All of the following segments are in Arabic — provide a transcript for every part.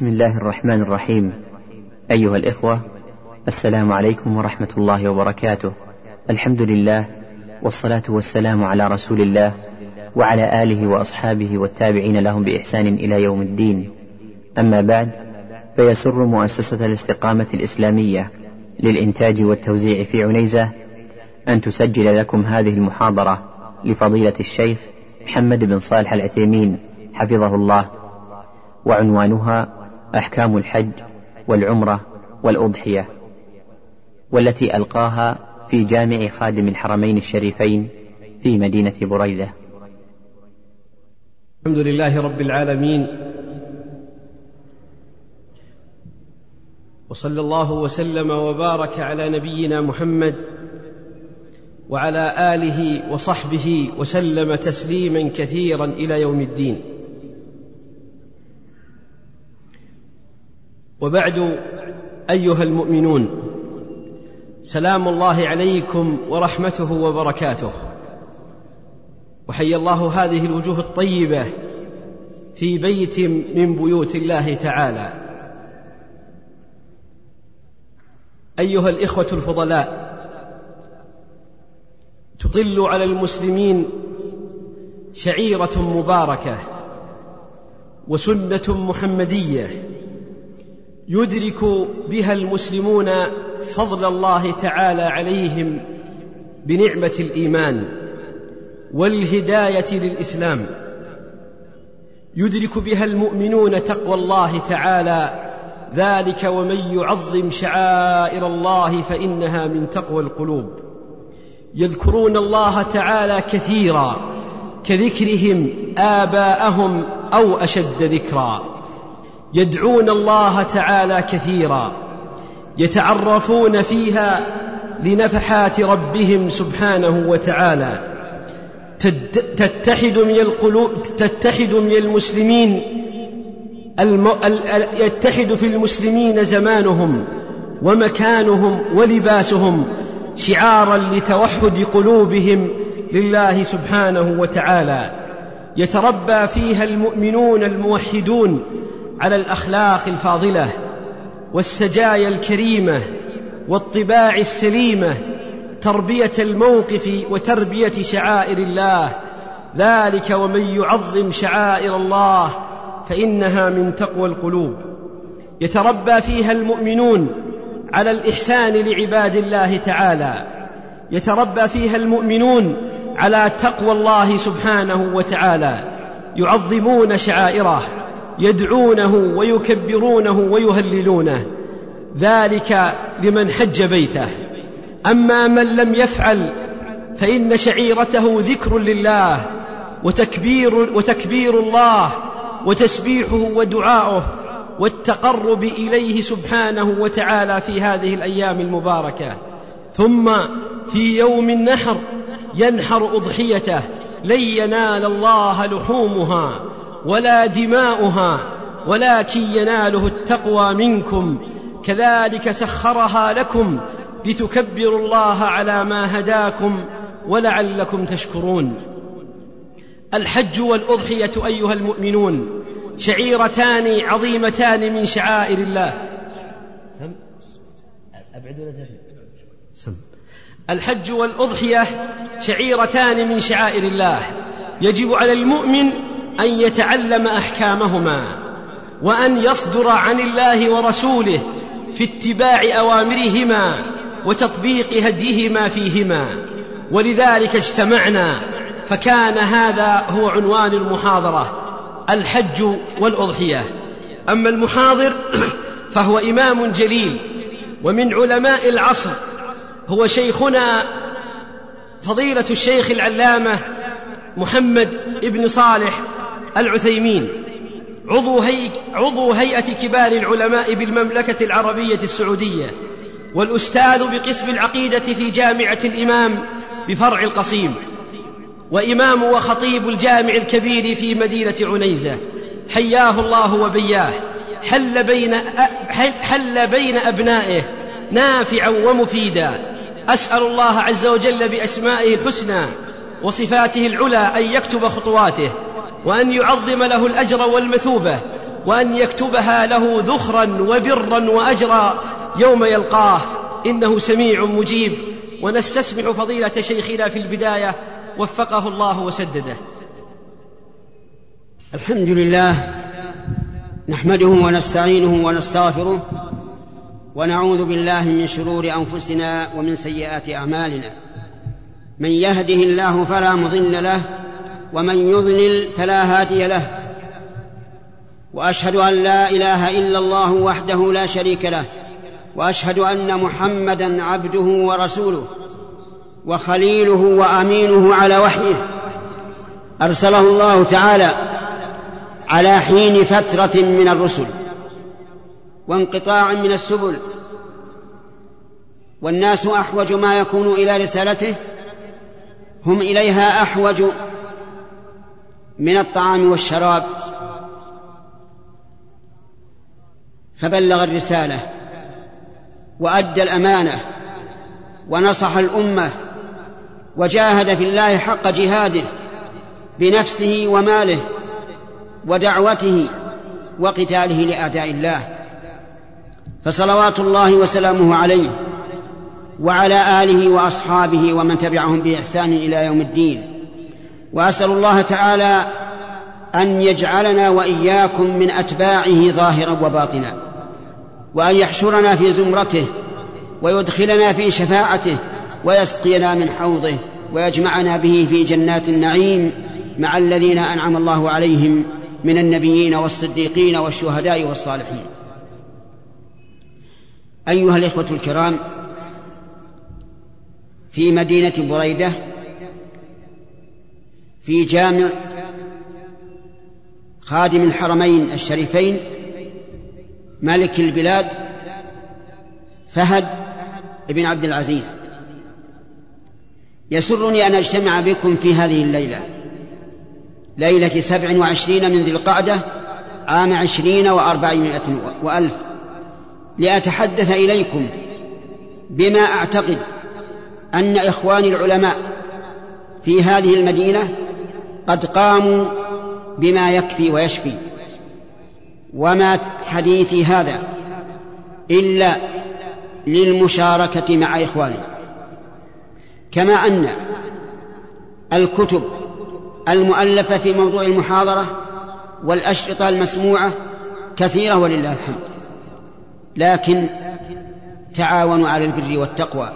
بسم الله الرحمن الرحيم. أيها الإخوة السلام عليكم ورحمة الله وبركاته. الحمد لله والصلاة والسلام على رسول الله وعلى آله وأصحابه والتابعين لهم بإحسان إلى يوم الدين. أما بعد فيسر مؤسسة الاستقامة الإسلامية للإنتاج والتوزيع في عنيزة أن تسجل لكم هذه المحاضرة لفضيلة الشيخ محمد بن صالح العثيمين حفظه الله وعنوانها أحكام الحج والعمرة والأضحية والتي ألقاها في جامع خادم الحرمين الشريفين في مدينة بريدة. الحمد لله رب العالمين وصلى الله وسلم وبارك على نبينا محمد وعلى آله وصحبه وسلم تسليما كثيرا إلى يوم الدين. وبعد أيها المؤمنون سلام الله عليكم ورحمته وبركاته. وحيا الله هذه الوجوه الطيبة في بيت من بيوت الله تعالى. أيها الإخوة الفضلاء تطل على المسلمين شعيرة مباركة وسنة محمدية يدرك بها المسلمون فضل الله تعالى عليهم بنعمة الإيمان والهداية للإسلام. يدرك بها المؤمنون تقوى الله تعالى. ذلك ومن يعظم شعائر الله فإنها من تقوى القلوب. يذكرون الله تعالى كثيرا كذكرهم آباءهم أو أشد ذكرا. يدعون الله تعالى كثيرا يتعرفون فيها لنفحات ربهم سبحانه وتعالى. تتحد من القلوب تتحد من المسلمين الم... يتحد في المسلمين زمانهم ومكانهم ولباسهم شعارا لتوحد قلوبهم لله سبحانه وتعالى. يتربى فيها المؤمنون الموحدون على الأخلاق الفاضلة والسجايا الكريمة والطباع السليمة تربية الموقف وتربية شعائر الله. ذلك ومن يعظم شعائر الله فإنها من تقوى القلوب. يتربى فيها المؤمنون على الإحسان لعباد الله تعالى. يتربى فيها المؤمنون على تقوى الله سبحانه وتعالى. يعظمون شعائره. يدعونه ويكبرونه ويهللونه. ذلك لمن حج بيته. أما من لم يفعل فإن شعيرته ذكر لله وتكبير وتكبير الله وتسبيحه ودعاؤه والتقرب إليه سبحانه وتعالى في هذه الأيام المباركة. ثم في يوم النحر ينحر أضحيته. لن ينال الله لحومها. ولا دماؤها ولكن يناله التقوى منكم. كذلك سخرها لكم لتكبروا الله على ما هداكم ولعلكم تشكرون. الحج والأضحية أيها المؤمنون شعيرتان عظيمتان من شعائر الله. سم. أبعد ولا سم. الحج والأضحية شعيرتان من شعائر الله. يجب على المؤمن أن يتعلم أحكامهما وأن يصدر عن الله ورسوله في اتباع أوامرهما وتطبيق هديهما فيهما. ولذلك اجتمعنا فكان هذا هو عنوان المحاضرة الحج والأضحية. أما المحاضر فهو إمام جليل ومن علماء العصر هو شيخنا فضيلة الشيخ العلامة محمد ابن صالح العثيمين. عضو, هي عضو هيئة كبار العلماء بالمملكة العربية السعودية والأستاذ بقسم العقيدة في جامعة الإمام بفرع القصيم وإمام وخطيب الجامع الكبير في مدينة عنيزة. حياه الله وبياه. حل بين حل بين أبنائه نافعا ومفيدا. أسأل الله عز وجل بأسمائه الحسنى وصفاته العلى أن يكتب خطواته. وأن يعظم له الأجر والمثوبة وأن يكتبها له ذخرا وبرا وأجرا يوم يلقاه. إنه سميع مجيب. ونستسمع فضيلة شيخنا في البداية. وفقه الله وسدده. الحمد لله. نحمده ونستعينه ونستغفره. ونعوذ بالله من شرور أنفسنا ومن سيئات أعمالنا. من يهده الله فلا مضل له ومن يضلل فلا هادي له. وأشهد أن لا إله إلا الله وحده لا شريك له. وأشهد أن محمدا عبده ورسوله. وخليله وأمينه على وحيه. أرسله الله تعالى على حين فترة من الرسل. وانقطاع من السبل. والناس أحوج ما يكون إلى رسالته. هم إليها أحوج من الطعام والشراب. فبلغ الرسالة وأدى الأمانة ونصح الأمة وجاهد في الله حق جهاده بنفسه وماله ودعوته وقتاله لأعداء الله. فصلوات الله وسلامه عليه وعلى آله وأصحابه ومن تبعهم بإحسان إلى يوم الدين. وأسأل الله تعالى أن يجعلنا وإياكم من أتباعه ظاهرا وباطنا وأن يحشرنا في زمرته ويدخلنا في شفاعته ويسقينا من حوضه ويجمعنا به في جنات النعيم مع الذين أنعم الله عليهم من النبيين والصديقين والشهداء والصالحين. أيها الإخوة الكرام في مدينة بريدة في جامع خادم الحرمين الشريفين ملك البلاد فهد بن عبد العزيز. يسرني أن أجتمع بكم في هذه الليلة. ليلة سبع وعشرين من ذي القعدة عام عشرين وأربعمائة وألف. لأتحدث إليكم بما أعتقد أن إخواني العلماء في هذه المدينة قد قاموا بما يكفي ويشفي. وما حديثي هذا إلا للمشاركة مع إخواني. كما أن الكتب المؤلفة في موضوع المحاضرة والأشرطة المسموعة كثيرة ولله الحمد. لكن تعاونوا على البر والتقوى.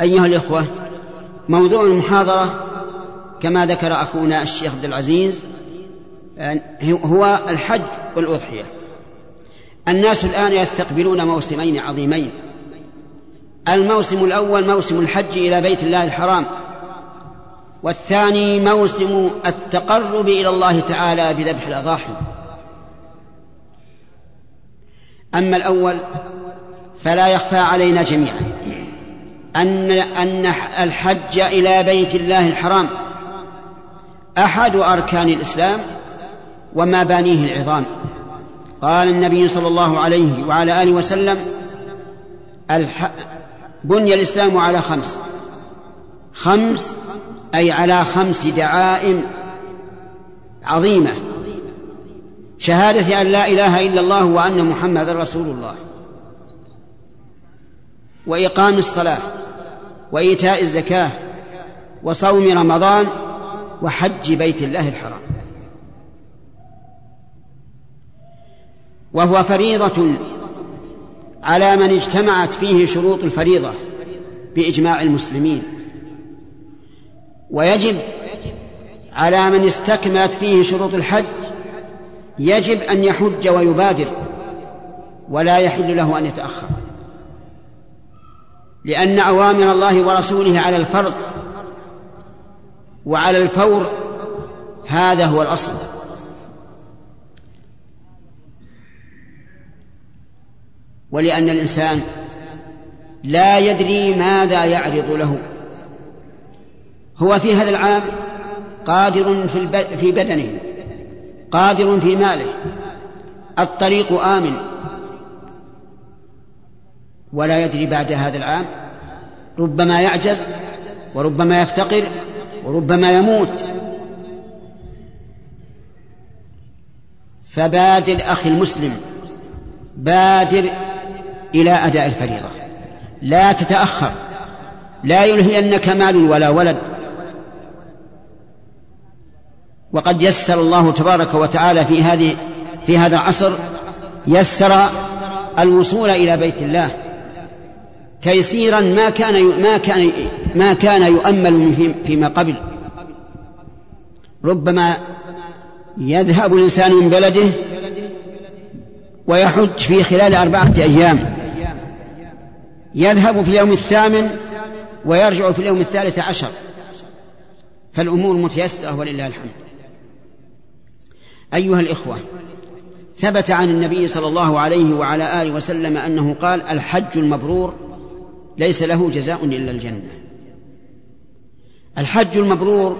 أيها الإخوة موضوع المحاضرة كما ذكر أخونا الشيخ عبد العزيز هو الحج والأضحية. الناس الآن يستقبلون موسمين عظيمين. الموسم الأول موسم الحج إلى بيت الله الحرام والثاني موسم التقرب إلى الله تعالى بذبح الأضاحي. أما الأول فلا يخفى علينا جميعا أن أن الحج إلى بيت الله الحرام. أحد أركان الإسلام ومبانيه العظام. قال النبي صلى الله عليه وعلى آله وسلم. بني الإسلام على خمس. خمس أي على خمس دعائم عظيمة. شهادة أن لا إله إلا الله وأن محمدا رسول الله. وإقام الصلاة وإيتاء الزكاة وصوم رمضان وحج بيت الله الحرام. وهو فريضة على من اجتمعت فيه شروط الفريضة بإجماع المسلمين. ويجب على من استكملت فيه شروط الحج يجب أن يحج ويبادر ولا يحل له أن يتأخر. لأن أوامر الله ورسوله على الفرض وعلى الفور هذا هو الأصل. ولأن الإنسان لا يدري ماذا يعرض له. هو في هذا العام قادر في, بدنه قادر في ماله. الطريق آمن. ولا يدري بعد هذا العام. ربما يعجز وربما يفتقر. وربما يموت. فبادر أخي المسلم بادر إلى أداء الفريضة. لا تتأخر. لا يلهينك مال ولا ولد. وقد يسر الله تبارك وتعالى في هذه في هذا العصر يسر الوصول إلى بيت الله. تيسيرا ما كان ما كان ما كان يؤمل فيما قبل. ربما يذهب الإنسان من بلده ويحج في خلال أربعة أيام. يذهب في اليوم الثامن ويرجع في اليوم الثالث عشر. فالأمور متيسرة ولله الحمد. أيها الإخوة ثبت عن النبي صلى الله عليه وعلى آله وسلم أنه قال الحج المبرور ليس له جزاء إلا الجنة. الحج المبرور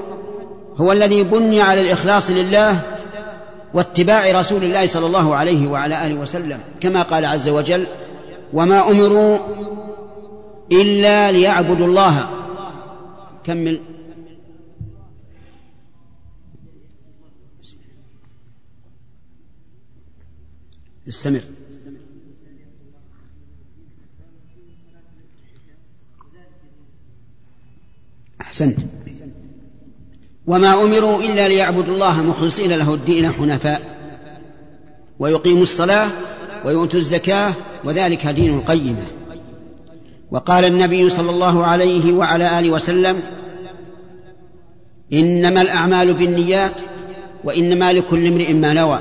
هو الذي بني على الإخلاص لله واتباع رسول الله صلى الله عليه وعلى آله وسلم كما قال عز وجل وما أمروا إلا ليعبدوا الله. كمل استمر. أحسنت. وما أمروا إلا ليعبدوا الله مخلصين له الدين حنفاء. ويقيموا الصلاة ويؤتوا الزكاة وذلك دين القيمة. وقال النبي صلى الله عليه وعلى آله وسلم إنما الأعمال بالنيات وإنما لكل امرئ ما نوى.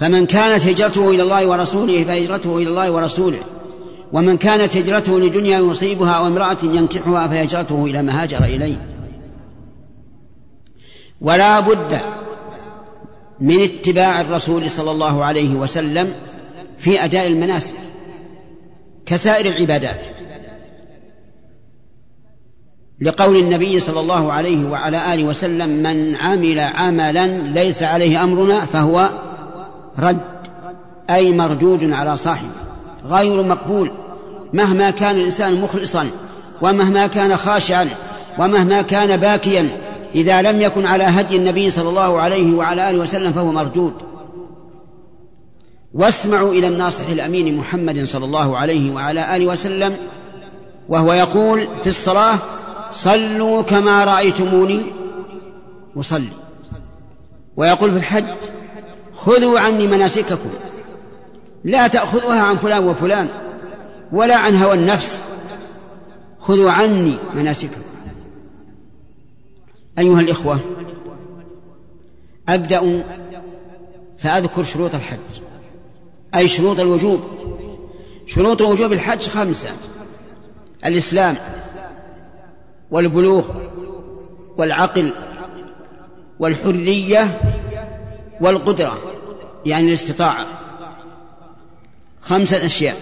فمن كانت هجرته إلى الله ورسوله فهجرته إلى الله ورسوله. ومن كانت هجرته لدنيا يصيبها أو امرأة ينكحها فهجرته إلى ما هاجر إليه. ولا بد من اتباع الرسول صلى الله عليه وسلم في أداء المناسك كسائر العبادات. لقول النبي صلى الله عليه وعلى آله وسلم من عمل عملا ليس عليه أمرنا فهو رد أي مردود على صاحبه غير مقبول. مهما كان الإنسان مخلصا ومهما كان خاشعا ومهما كان باكيا إذا لم يكن على هدي النبي صلى الله عليه وعلى آله وسلم فهو مردود. واسمعوا إلى الناصح الأمين محمد صلى الله عليه وعلى آله وسلم وهو يقول في الصلاة صلوا كما رأيتموني أصلي. ويقول في الحج خذوا عني مناسككم لا تأخذوها عن فلان وفلان. ولا عن هوى النفس. خذوا عني مناسككم. أيها الإخوة أبدأ فأذكر شروط الحج. أي شروط الوجوب؟ شروط وجوب الحج خمسة الإسلام والبلوغ والعقل والحرية والقدرة يعني الاستطاعة. خمسة أشياء.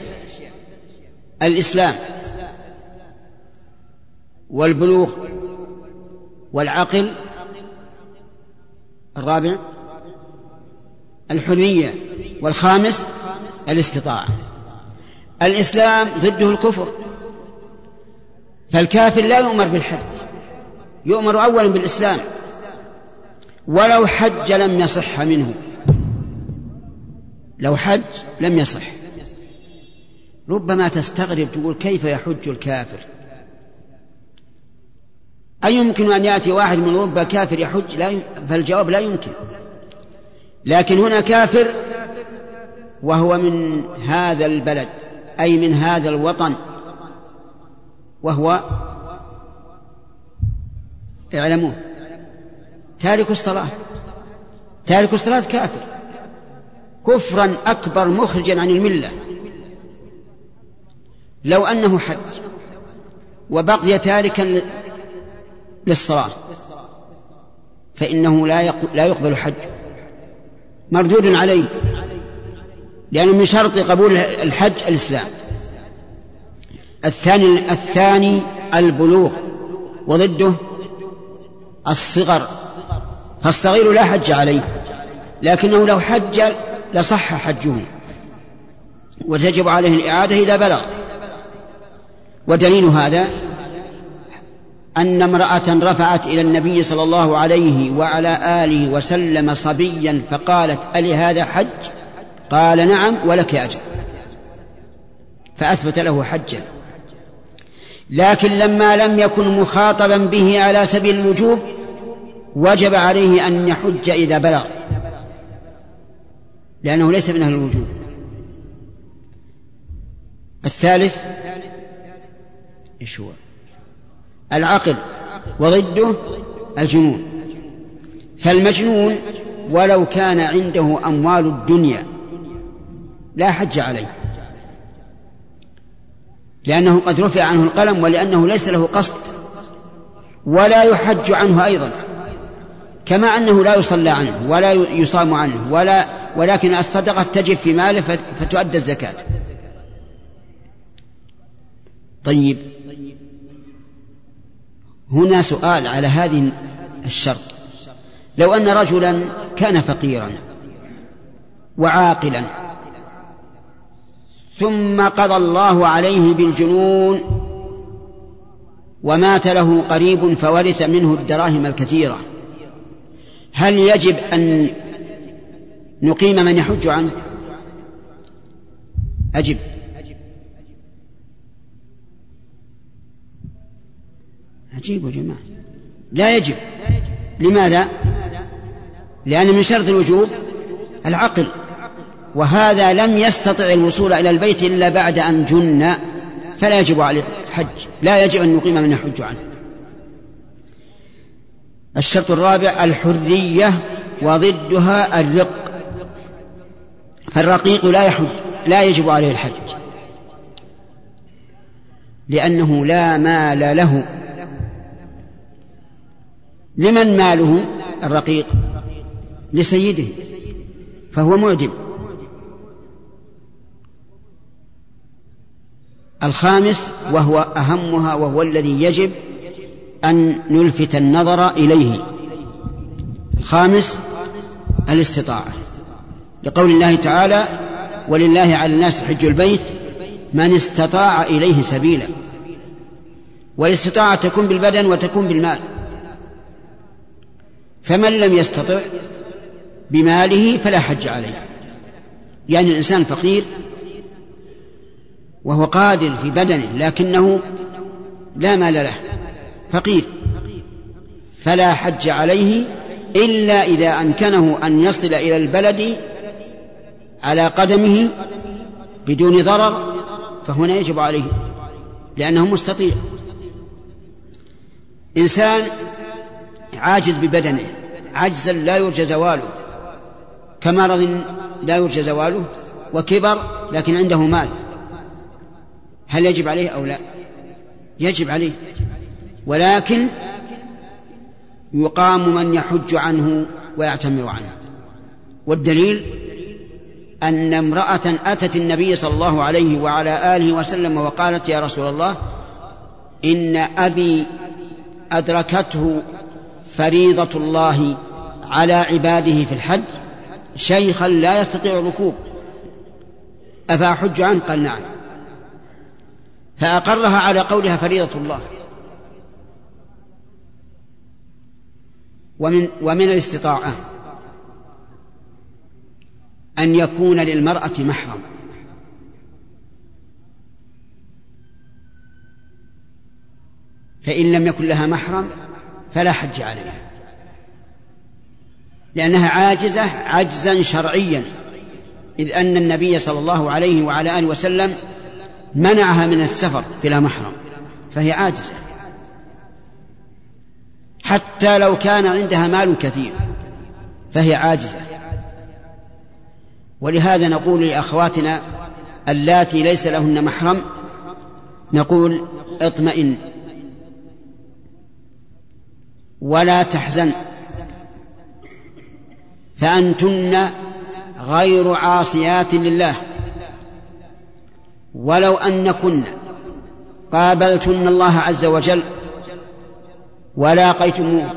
الإسلام والبلوغ والعقل الرابع الحرية والخامس الاستطاعة. الإسلام ضده الكفر فالكافر لا يؤمر بالحج يؤمر أولا بالإسلام ولو حج لم يصح منه لو حج لم يصح. ربما تستغرب تقول كيف يحج الكافر؟ أيمكن أن يأتي واحد من أوروبا كافر يحج؟ لا فالجواب لا يمكن. لكن هنا كافر وهو من هذا البلد أي من هذا الوطن. وهو اعلموه. تارك الصلاة. تارك الصلاة كافر. كفرا أكبر مخرجا عن الملة. لو أنه حج وبقي تاركا للصلاة فإنه لا لا يقبل حج. مردود عليه لأنه من شرط قبول الحج الإسلام. الثاني الثاني البلوغ وضده الصغر. فالصغير لا حج عليه لكنه لو حج لصح حجه وتجب عليه الإعادة إذا بلغ. ودليل هذا أن امرأة رفعت إلى النبي صلى الله عليه وعلى آله وسلم صبيا فقالت ألي هذا حج؟ قال نعم ولك أجر فأثبت له حجا. لكن لما لم يكن مخاطبا به على سبيل الوجوب وجب عليه أن يحج إذا بلغ. لأنه ليس من أهل الوجوب. الثالث إيش هو العقل وضده الجنون. فالمجنون ولو كان عنده أموال الدنيا لا حج عليه. لأنه قد رفع عنه القلم ولأنه ليس له قصد ولا يحج عنه أيضا. كما أنه لا يصلى عنه ولا يصام عنه ولا ولكن الصدقة تجب في ماله فتؤدى الزكاة. طيب هنا سؤال على هذه الشرط. لو أن رجلا كان فقيرا وعاقلا ثم قضى الله عليه بالجنون ومات له قريب فورث منه الدراهم الكثيرة هل يجب أن نقيم من يحج عنه؟ أجب. عجيب يا جماعة. لا يجب. لماذا؟ لأن من شرط الوجوب العقل. وهذا لم يستطع الوصول إلى البيت إلا بعد أن جن. فلا يجب عليه الحج. لا يجب أن نقيم من يحج عنه. الشرط الرابع الحرية وضدها الرق. فالرقيق لا يحج لا يجب عليه الحج. لأنه لا مال له. لمن ماله الرقيق؟ لسيده فهو معدم الخامس وهو أهمها وهو الذي يجب أن نلفت النظر إليه. الخامس الاستطاعة. لقول الله تعالى ولله على الناس حج البيت من استطاع إليه سبيلا. والاستطاعة تكون بالبدن وتكون بالمال. فمن لم يستطع بماله فلا حج عليه. يعني الإنسان فقير وهو قادر في بدنه لكنه لا مال له فقير. فلا حج عليه إلا إذا أمكنه أن يصل إلى البلد على قدمه بدون ضرر فهنا يجب عليه لأنه مستطيع. إنسان عاجز ببدنه عجزا لا يرجى زواله. كمرض لا يرجى زواله وكبر لكن عنده مال. هل يجب عليه أو لا؟ يجب عليه. ولكن يقام من يحج عنه ويعتمر عنه. والدليل أن امرأة أتت النبي صلى الله عليه وعلى آله وسلم وقالت يا رسول الله إن أبي أدركته فريضة الله على عباده في الحج شيخا لا يستطيع الركوب. أفأحج عنه قال نعم. فأقرها على قولها فريضة الله. ومن ومن الاستطاعة أن يكون للمرأة محرم. فإن لم يكن لها محرم فلا حج عليها. لأنها عاجزة عجزا شرعيا. إذ أن النبي صلى الله عليه وعلى آله وسلم منعها من السفر بلا محرم. فهي عاجزة. حتى لو كان عندها مال كثير فهي عاجزة. ولهذا نقول لأخواتنا اللاتي ليس لهن محرم نقول اطمئن. ولا تحزن. فأنتن غير عاصيات لله. ولو أنكن قابلتن الله عز وجل ولاقيتموه.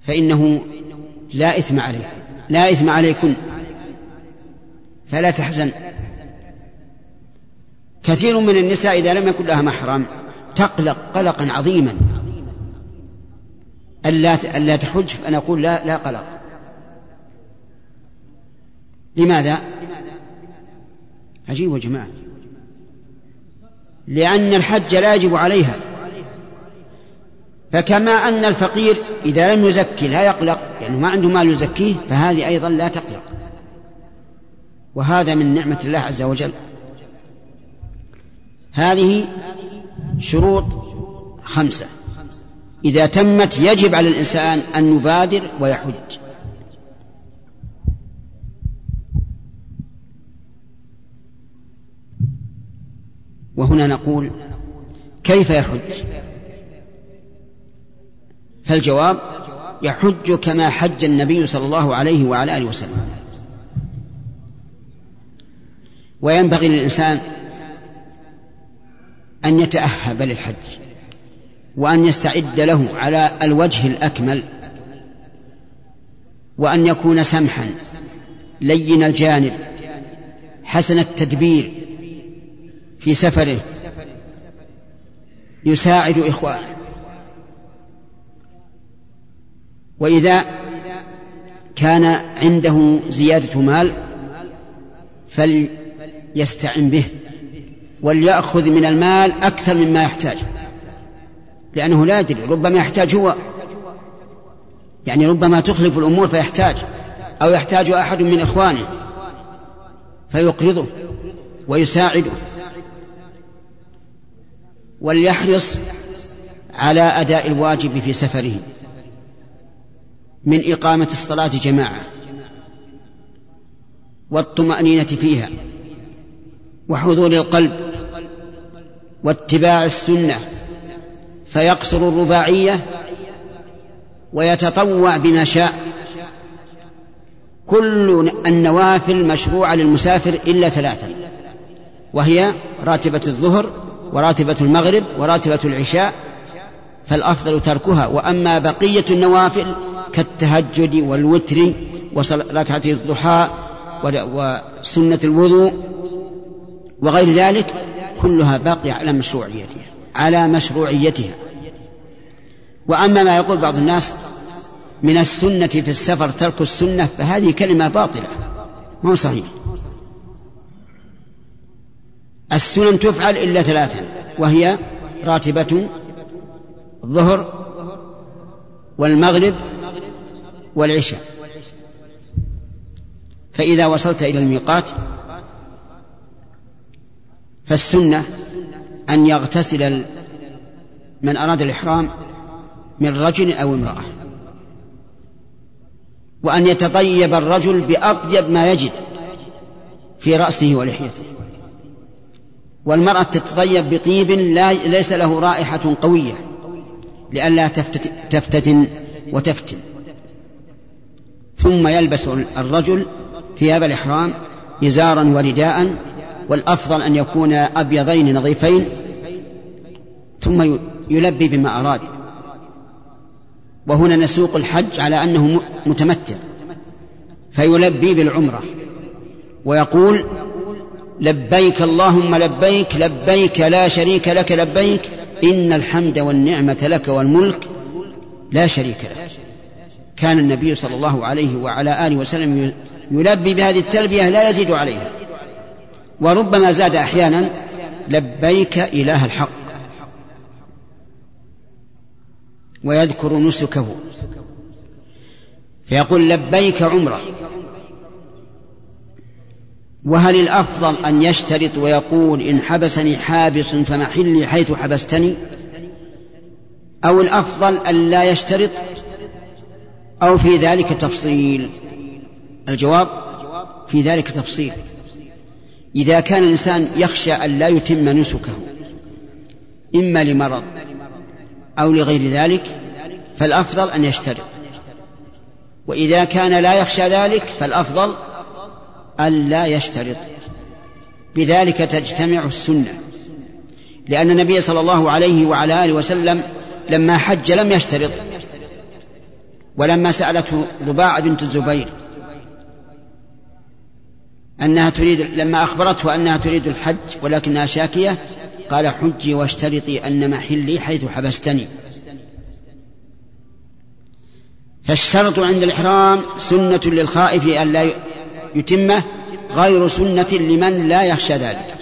فإنه لا إثم عليه لا إثم عليكن. فلا تحزن. كثير من النساء إذا لم يكن لها محرم تقلق قلقا عظيما. ألا ألا تحج؟ فأنا أقول لا لا قلق. لماذا؟ عجيب يا جماعة. لأن الحج لا يجب عليها. فكما أن الفقير إذا لم يزكي لا يقلق لأنه يعني ما عنده مال يزكيه فهذه أيضا لا تقلق. وهذا من نعمة الله عز وجل. هذه شروط خمسة. إذا تمت يجب على الإنسان أن يبادر ويحج. وهنا نقول كيف يحج؟ فالجواب يحج كما حج النبي صلى الله عليه وعلى آله وسلم. وينبغي للإنسان أن يتأهب للحج وأن يستعد له على الوجه الأكمل وأن يكون سمحا. لين الجانب حسن التدبير في سفره. يساعد إخوانه. وإذا كان عنده زيادة مال فليستعن به. وليأخذ من المال أكثر مما يحتاج. لأنه لا يدري ربما يحتاج هو. يعني ربما تخلف الأمور فيحتاج أو يحتاج أحد من إخوانه فيقرضه ويساعده. وليحرص على أداء الواجب في سفره من إقامة الصلاة جماعة والطمأنينة فيها وحضور القلب واتباع السنة فيقصر الرباعية ويتطوع بما شاء. كل النوافل مشروعة للمسافر إلا ثلاثا وهي راتبة الظهر وراتبة المغرب وراتبة العشاء فالأفضل تركها. وأما بقية النوافل كالتهجد والوتر وركعتي الضحى وسنة الوضوء وغير ذلك كلها باقية على مشروعيتها على مشروعيتها. وأما ما يقول بعض الناس من السنة في السفر ترك السنة فهذه كلمة باطلة ما هو صحيح. السنن تفعل إلا ثلاثا وهي راتبة الظهر والمغرب والعشاء. فإذا وصلت إلى الميقات فالسنة أن يغتسل من أراد الإحرام من رجل أو امرأة. وأن يتطيب الرجل بأطيب ما يجد في رأسه ولحيته. والمرأة تتطيب بطيب لا ليس له رائحة قوية لئلا تفتتن وتفتن. ثم يلبس الرجل ثياب الإحرام إزارا ورداء والأفضل أن يكون أبيضين نظيفين ثم يلبي بما أراد. وهنا نسوق الحج على أنه متمتع. فيلبي بالعمرة. ويقول لبيك اللهم لبيك لبيك لا شريك لك لبيك إن الحمد والنعمة لك والملك لا شريك له كان النبي صلى الله عليه وعلى آله وسلم يلبي بهذه التلبية لا يزيد عليها. وربما زاد أحيانا لبيك إله الحق ويذكر نسكه. فيقول لبيك عمره وهل الأفضل أن يشترط ويقول إن حبسني حابس فمحلي حيث حبستني؟ أو الأفضل أن لا يشترط؟ أو في ذلك تفصيل؟ الجواب في ذلك تفصيل. إذا كان الإنسان يخشى أن لا يتم نسكه إما لمرض أو لغير ذلك فالأفضل أن يشترط. وإذا كان لا يخشى ذلك فالأفضل ألا يشترط. بذلك تجتمع السنة. لأن النبي صلى الله عليه وعلى آله وسلم لما حج لم يشترط. ولما سألته ضباع بنت الزبير أنها تريد لما أخبرته أنها تريد الحج ولكنها شاكية قال حجي واشترطي أن محلي حيث حبستني. فالشرط عند الإحرام سنة للخائف أن لا يتمه غير سنة لمن لا يخشى ذلك.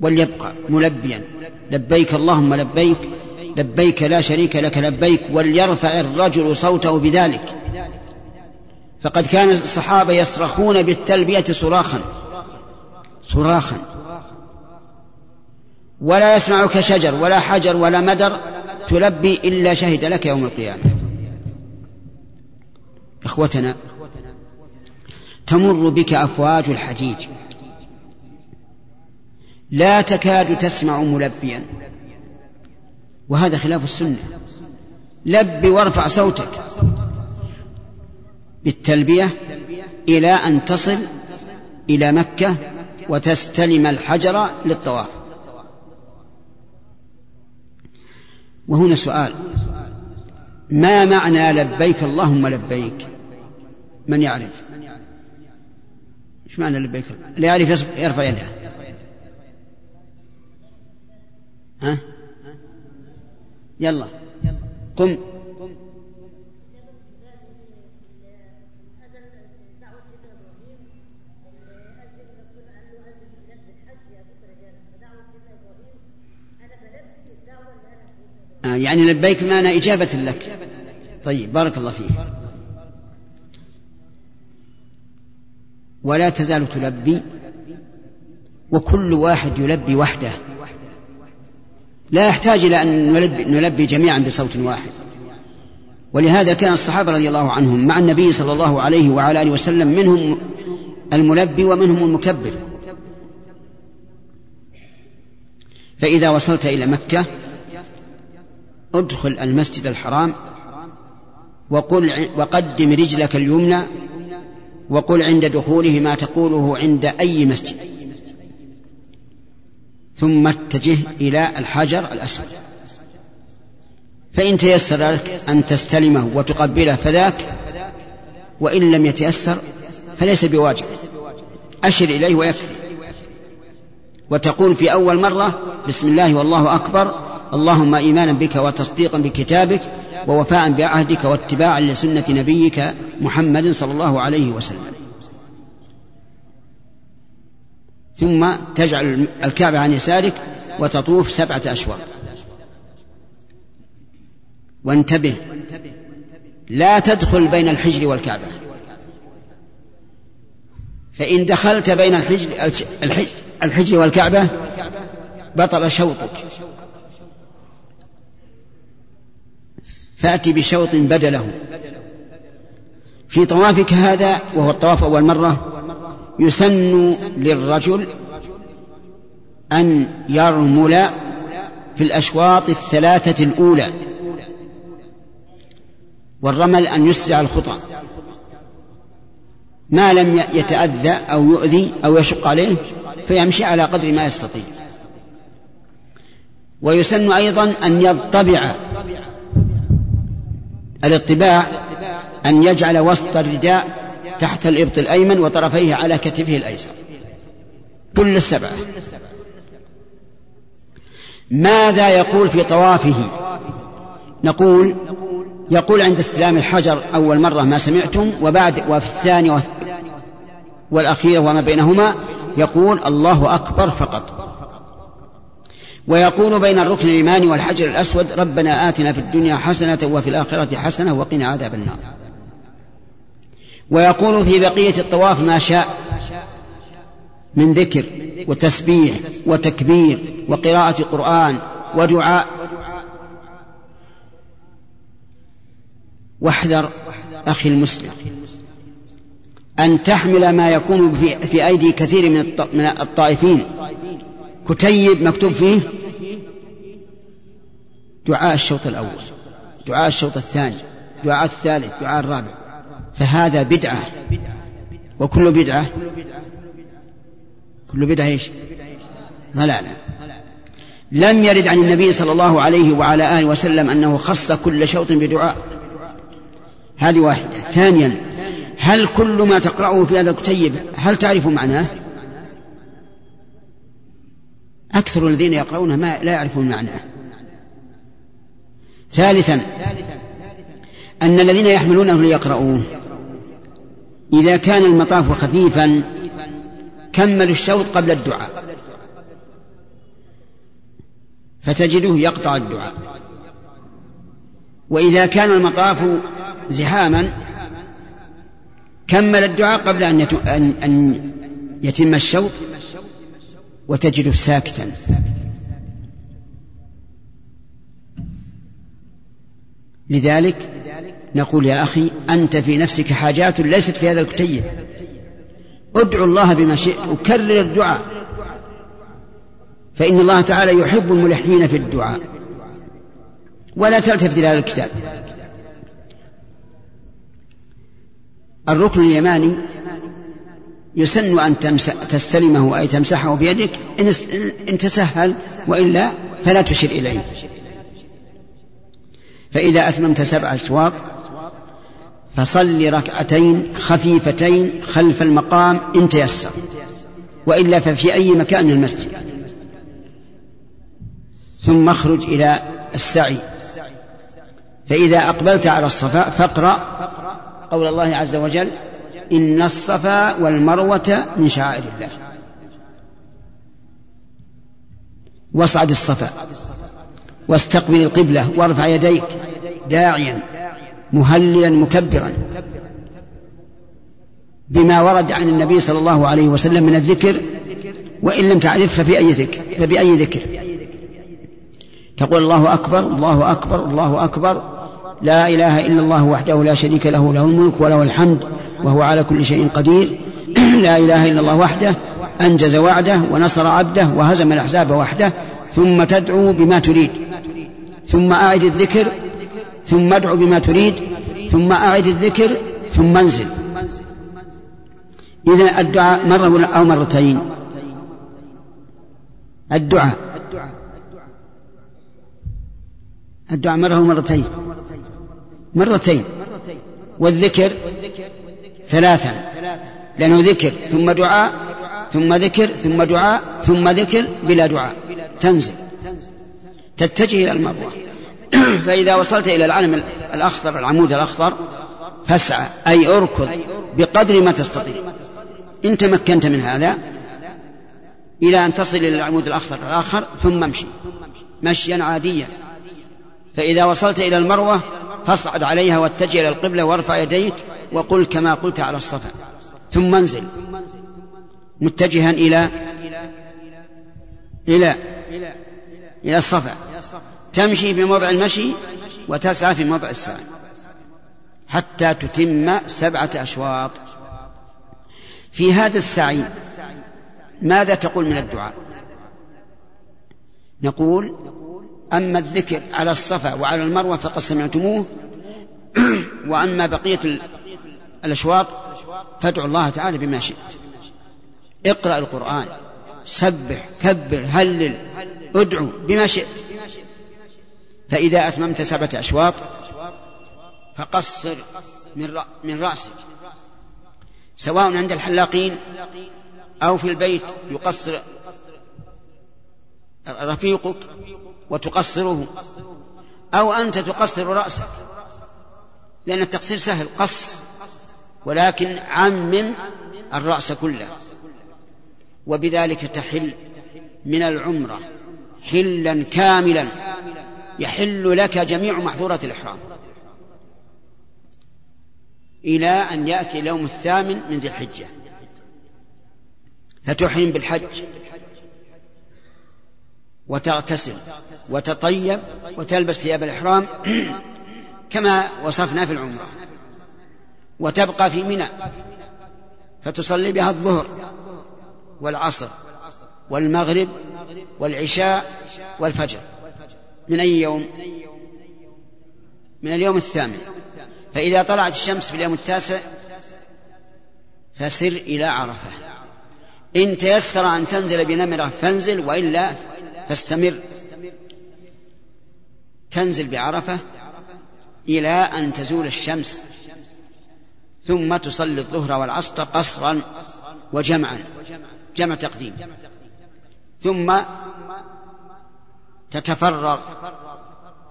وليبقى ملبيا. لبيك اللهم لبيك لبيك لا شريك لك لبيك وليرفع الرجل صوته بذلك. فقد كان الصحابة يصرخون بالتلبية صراخا. صراخا. ولا يسمعك شجر ولا حجر ولا مدر تلبي إلا شهد لك يوم القيامة. إخوتنا تمر بك أفواج الحجيج. لا تكاد تسمع ملبيا. وهذا خلاف السنة. لب وارفع صوتك. بالتلبية إلى أن تصل إلى مكة وتستلم الحجر للطواف. وهنا سؤال. ما معنى لبيك اللهم لبيك؟ من يعرف؟ إيش معنى لبيك؟ اللي يعرف يرفع يده. ها؟ يلا. قم. يعني لبيك معنى إجابة لك. طيب بارك الله فيك. ولا تزال تلبي وكل واحد يلبي وحده. لا يحتاج إلى أن نلبي, نلبي جميعا بصوت واحد. ولهذا كان الصحابة رضي الله عنهم مع النبي صلى الله عليه وعلى آله وسلم منهم الملبي ومنهم المكبر. فإذا وصلت إلى مكة ادخل المسجد الحرام وقل وقدم رجلك اليمنى وقل عند دخوله ما تقوله عند أي مسجد. ثم اتجه إلى الحجر الأسود. فإن تيسر لك أن تستلمه وتقبله فذاك وإن لم يتيسر فليس بواجب. أشر إليه ويكفي. وتقول في أول مرة بسم الله والله أكبر اللهم إيمانا بك وتصديقا بكتابك ووفاء بعهدك واتباعا لسنة نبيك محمد صلى الله عليه وسلم. ثم تجعل الكعبة عن يسارك وتطوف سبعة أشواط. وانتبه لا تدخل بين الحجر والكعبة. فإن دخلت بين الحجر, الحجر والكعبة بطل شوطك. فأتي بشوط بدله. في طوافك هذا وهو الطواف أول مرة يسن للرجل أن يرمل في الأشواط الثلاثة الأولى والرمل أن يسرع الخطى. ما لم يتأذى أو يؤذي أو يشق عليه فيمشي على قدر ما يستطيع. ويسن أيضا أن يطبع الاطباع أن يجعل وسط الرداء تحت الإبط الأيمن وطرفيه على كتفه الأيسر. كل السبعة ماذا يقول في طوافه؟ نقول يقول عند استلام الحجر أول مرة ما سمعتم وبعد وفي الثانية والأخيرة وما بينهما يقول الله أكبر فقط. ويقول بين الركن الإيماني والحجر الأسود ربنا آتنا في الدنيا حسنة وفي الآخرة حسنة وقنا عذاب النار. ويقول في بقية الطواف ما شاء من ذكر وتسبيح وتكبير وقراءة قرآن ودعاء. واحذر أخي المسلم أن تحمل ما يكون في أيدي كثير من الطائفين. كتيب مكتوب فيه دعاء الشوط الأول دعاء الشوط الثاني دعاء الثالث دعاء الرابع. فهذا بدعة وكل بدعة كل بدعة إيش؟ ضلالة. لم يرد عن النبي صلى الله عليه وعلى آله وسلم أنه خص كل شوط بدعاء. هذه واحدة. ثانيا هل كل ما تقرأه في هذا الكتيب هل تعرف معناه؟ أكثر الذين يقرؤونه ما لا يعرفون معناه. ثالثا أن الذين يحملونه ليقرؤوه. إذا كان المطاف خفيفا كملوا الشوط قبل الدعاء. فتجده يقطع الدعاء. وإذا كان المطاف زحاما كمل الدعاء قبل أن, أن يتم الشوط وتجده ساكتا. لذلك نقول يا أخي أنت في نفسك حاجات ليست في هذا الكتيب. ادعو الله بما شئت وكرر الدعاء. فإن الله تعالى يحب الملحين في الدعاء. ولا تلتفت إلى هذا الكتاب. الركن اليماني يسن أن تستلمه أي تمسحه بيدك إن تسهل وإلا فلا تشر إليه. فإذا أتممت سبع أشواط فصل ركعتين خفيفتين خلف المقام إن تيسر وإلا ففي أي مكان من المسجد. ثم اخرج إلى السعي. فإذا أقبلت على الصفاء فاقرأ قول الله عز وجل إن الصفا والمروة من شعائر الله. واصعد الصفا. واستقبل القبلة وارفع يديك داعيا مهللا مكبرا. بما ورد عن النبي صلى الله عليه وسلم من الذكر وإن لم تعرف ففي أي ذكر فبأي ذكر. تقول الله أكبر الله أكبر الله أكبر. لا إله إلا الله وحده لا شريك له له الملك وله الحمد وهو على كل شيء قدير. لا إله إلا الله وحده أنجز وعده ونصر عبده وهزم الأحزاب وحده. ثم تدعو بما تريد. ثم أعد الذكر ثم ادعو بما تريد ثم أعد الذكر ثم انزل. إذا الدعاء مرة أو مرتين. الدعاء. الدعاء مرة أو مرتين. مرتين. والذكر ثلاثا. لأنه ذكر ثم دعاء ثم ذكر ثم دعاء ثم ذكر بلا دعاء. تنزل تتجه إلى المروة فإذا وصلت إلى العلم الأخضر العمود الأخضر فاسعى أي أركض بقدر ما تستطيع. إن تمكنت من هذا إلى أن تصل إلى العمود الأخضر الآخر ثم امشي. مشيا عاديا. فإذا وصلت إلى المروة فاصعد عليها واتجه إلى القبلة وارفع يديك وقل كما قلت على الصفا. ثم انزل. متجها إلى إلى إلى الصفا. تمشي في موضع المشي وتسعى في موضع السعي. حتى تتم سبعة أشواط. في هذا السعي ماذا تقول من الدعاء؟ نقول أما الذكر على الصفا وعلى المروة فقد سمعتموه. وأما بقية الأشواط فادعوا الله تعالى بما شئت. اقرأ القرآن. سبح كبر هلل ادعو بما شئت. فإذا أتممت سبعة أشواط فقصر من من رأسك سواء عند الحلاقين أو في البيت يقصر رفيقك وتقصره أو أنت تقصر رأسك لأن التقصير سهل قص ولكن عمم الرأس كله. وبذلك تحل من العمرة حلا كاملا. يحل لك جميع محظورات الإحرام. إلى أن يأتي اليوم الثامن من ذي الحجة. فتحرم بالحج. وتغتسل وتطيب وتلبس ثياب الإحرام كما وصفنا في العمرة. وتبقى في منى. فتصلي بها الظهر. والعصر والمغرب والعشاء والفجر من أي يوم؟ من اليوم الثامن. فإذا طلعت الشمس في اليوم التاسع فسر إلى عرفة. إن تيسر أن تنزل بنمرة فانزل وإلا فاستمر. تنزل بعرفة إلى أن تزول الشمس ثم تصلي الظهر والعصر قصرا وجمعا. جمع تقديم. ثم تتفرغ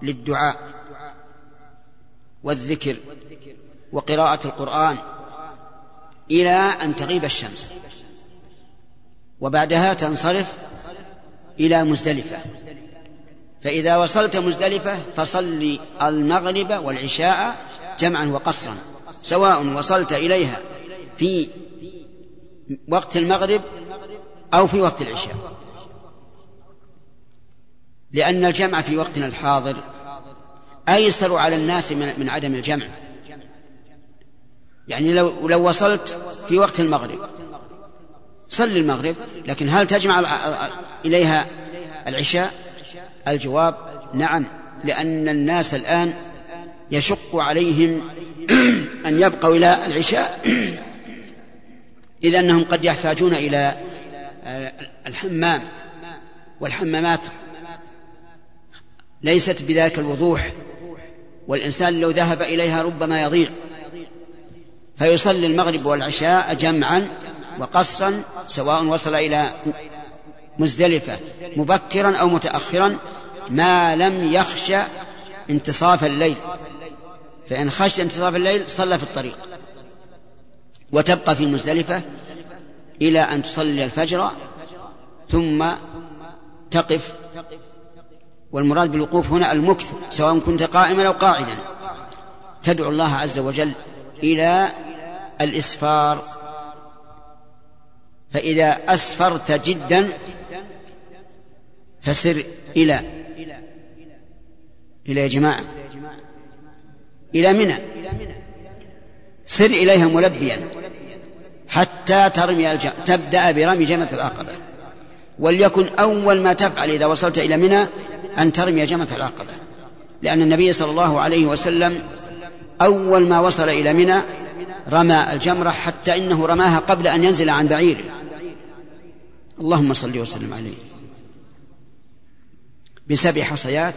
للدعاء والذكر وقراءة القرآن إلى أن تغيب الشمس. وبعدها تنصرف إلى مزدلفة. فإذا وصلت مزدلفة فصل المغرب والعشاء جمعا وقصرا سواء وصلت إليها في وقت المغرب أو في وقت العشاء. لأن الجمع في وقتنا الحاضر أيسر على الناس من عدم الجمع. يعني لو لو وصلت في وقت المغرب. صل المغرب لكن هل تجمع إليها العشاء؟ الجواب نعم لأن الناس الآن يشق عليهم أن يبقوا إلى العشاء. إذ أنهم قد يحتاجون إلى الحمام والحمامات ليست بذلك الوضوح والإنسان لو ذهب إليها ربما يضيع فيصلي المغرب والعشاء جمعا وقصرا سواء وصل إلى مزدلفة مبكرا أو متأخرا ما لم يخشى انتصاف الليل. فإن خشي انتصاف الليل صلى في الطريق. وتبقى في مزدلفة إلى أن تصلي الفجر ثم تقف. والمراد بالوقوف هنا المكث سواء كنت قائما أو قاعدا. تدعو الله عز وجل إلى الإسفار. فإذا أسفرت جدا فسر إلى إلى يا جماعة إلى منى. سر إليها ملبيا. حتى ترمي الجم... تبدأ برمي جمرة العقبة. وليكن أول ما تفعل إذا وصلت إلى منى أن ترمي جمرة العقبة. لأن النبي صلى الله عليه وسلم أول ما وصل إلى منى رمى الجمرة حتى إنه رماها قبل أن ينزل عن بعيره اللهم صل وسلم عليه. بسبع حصيات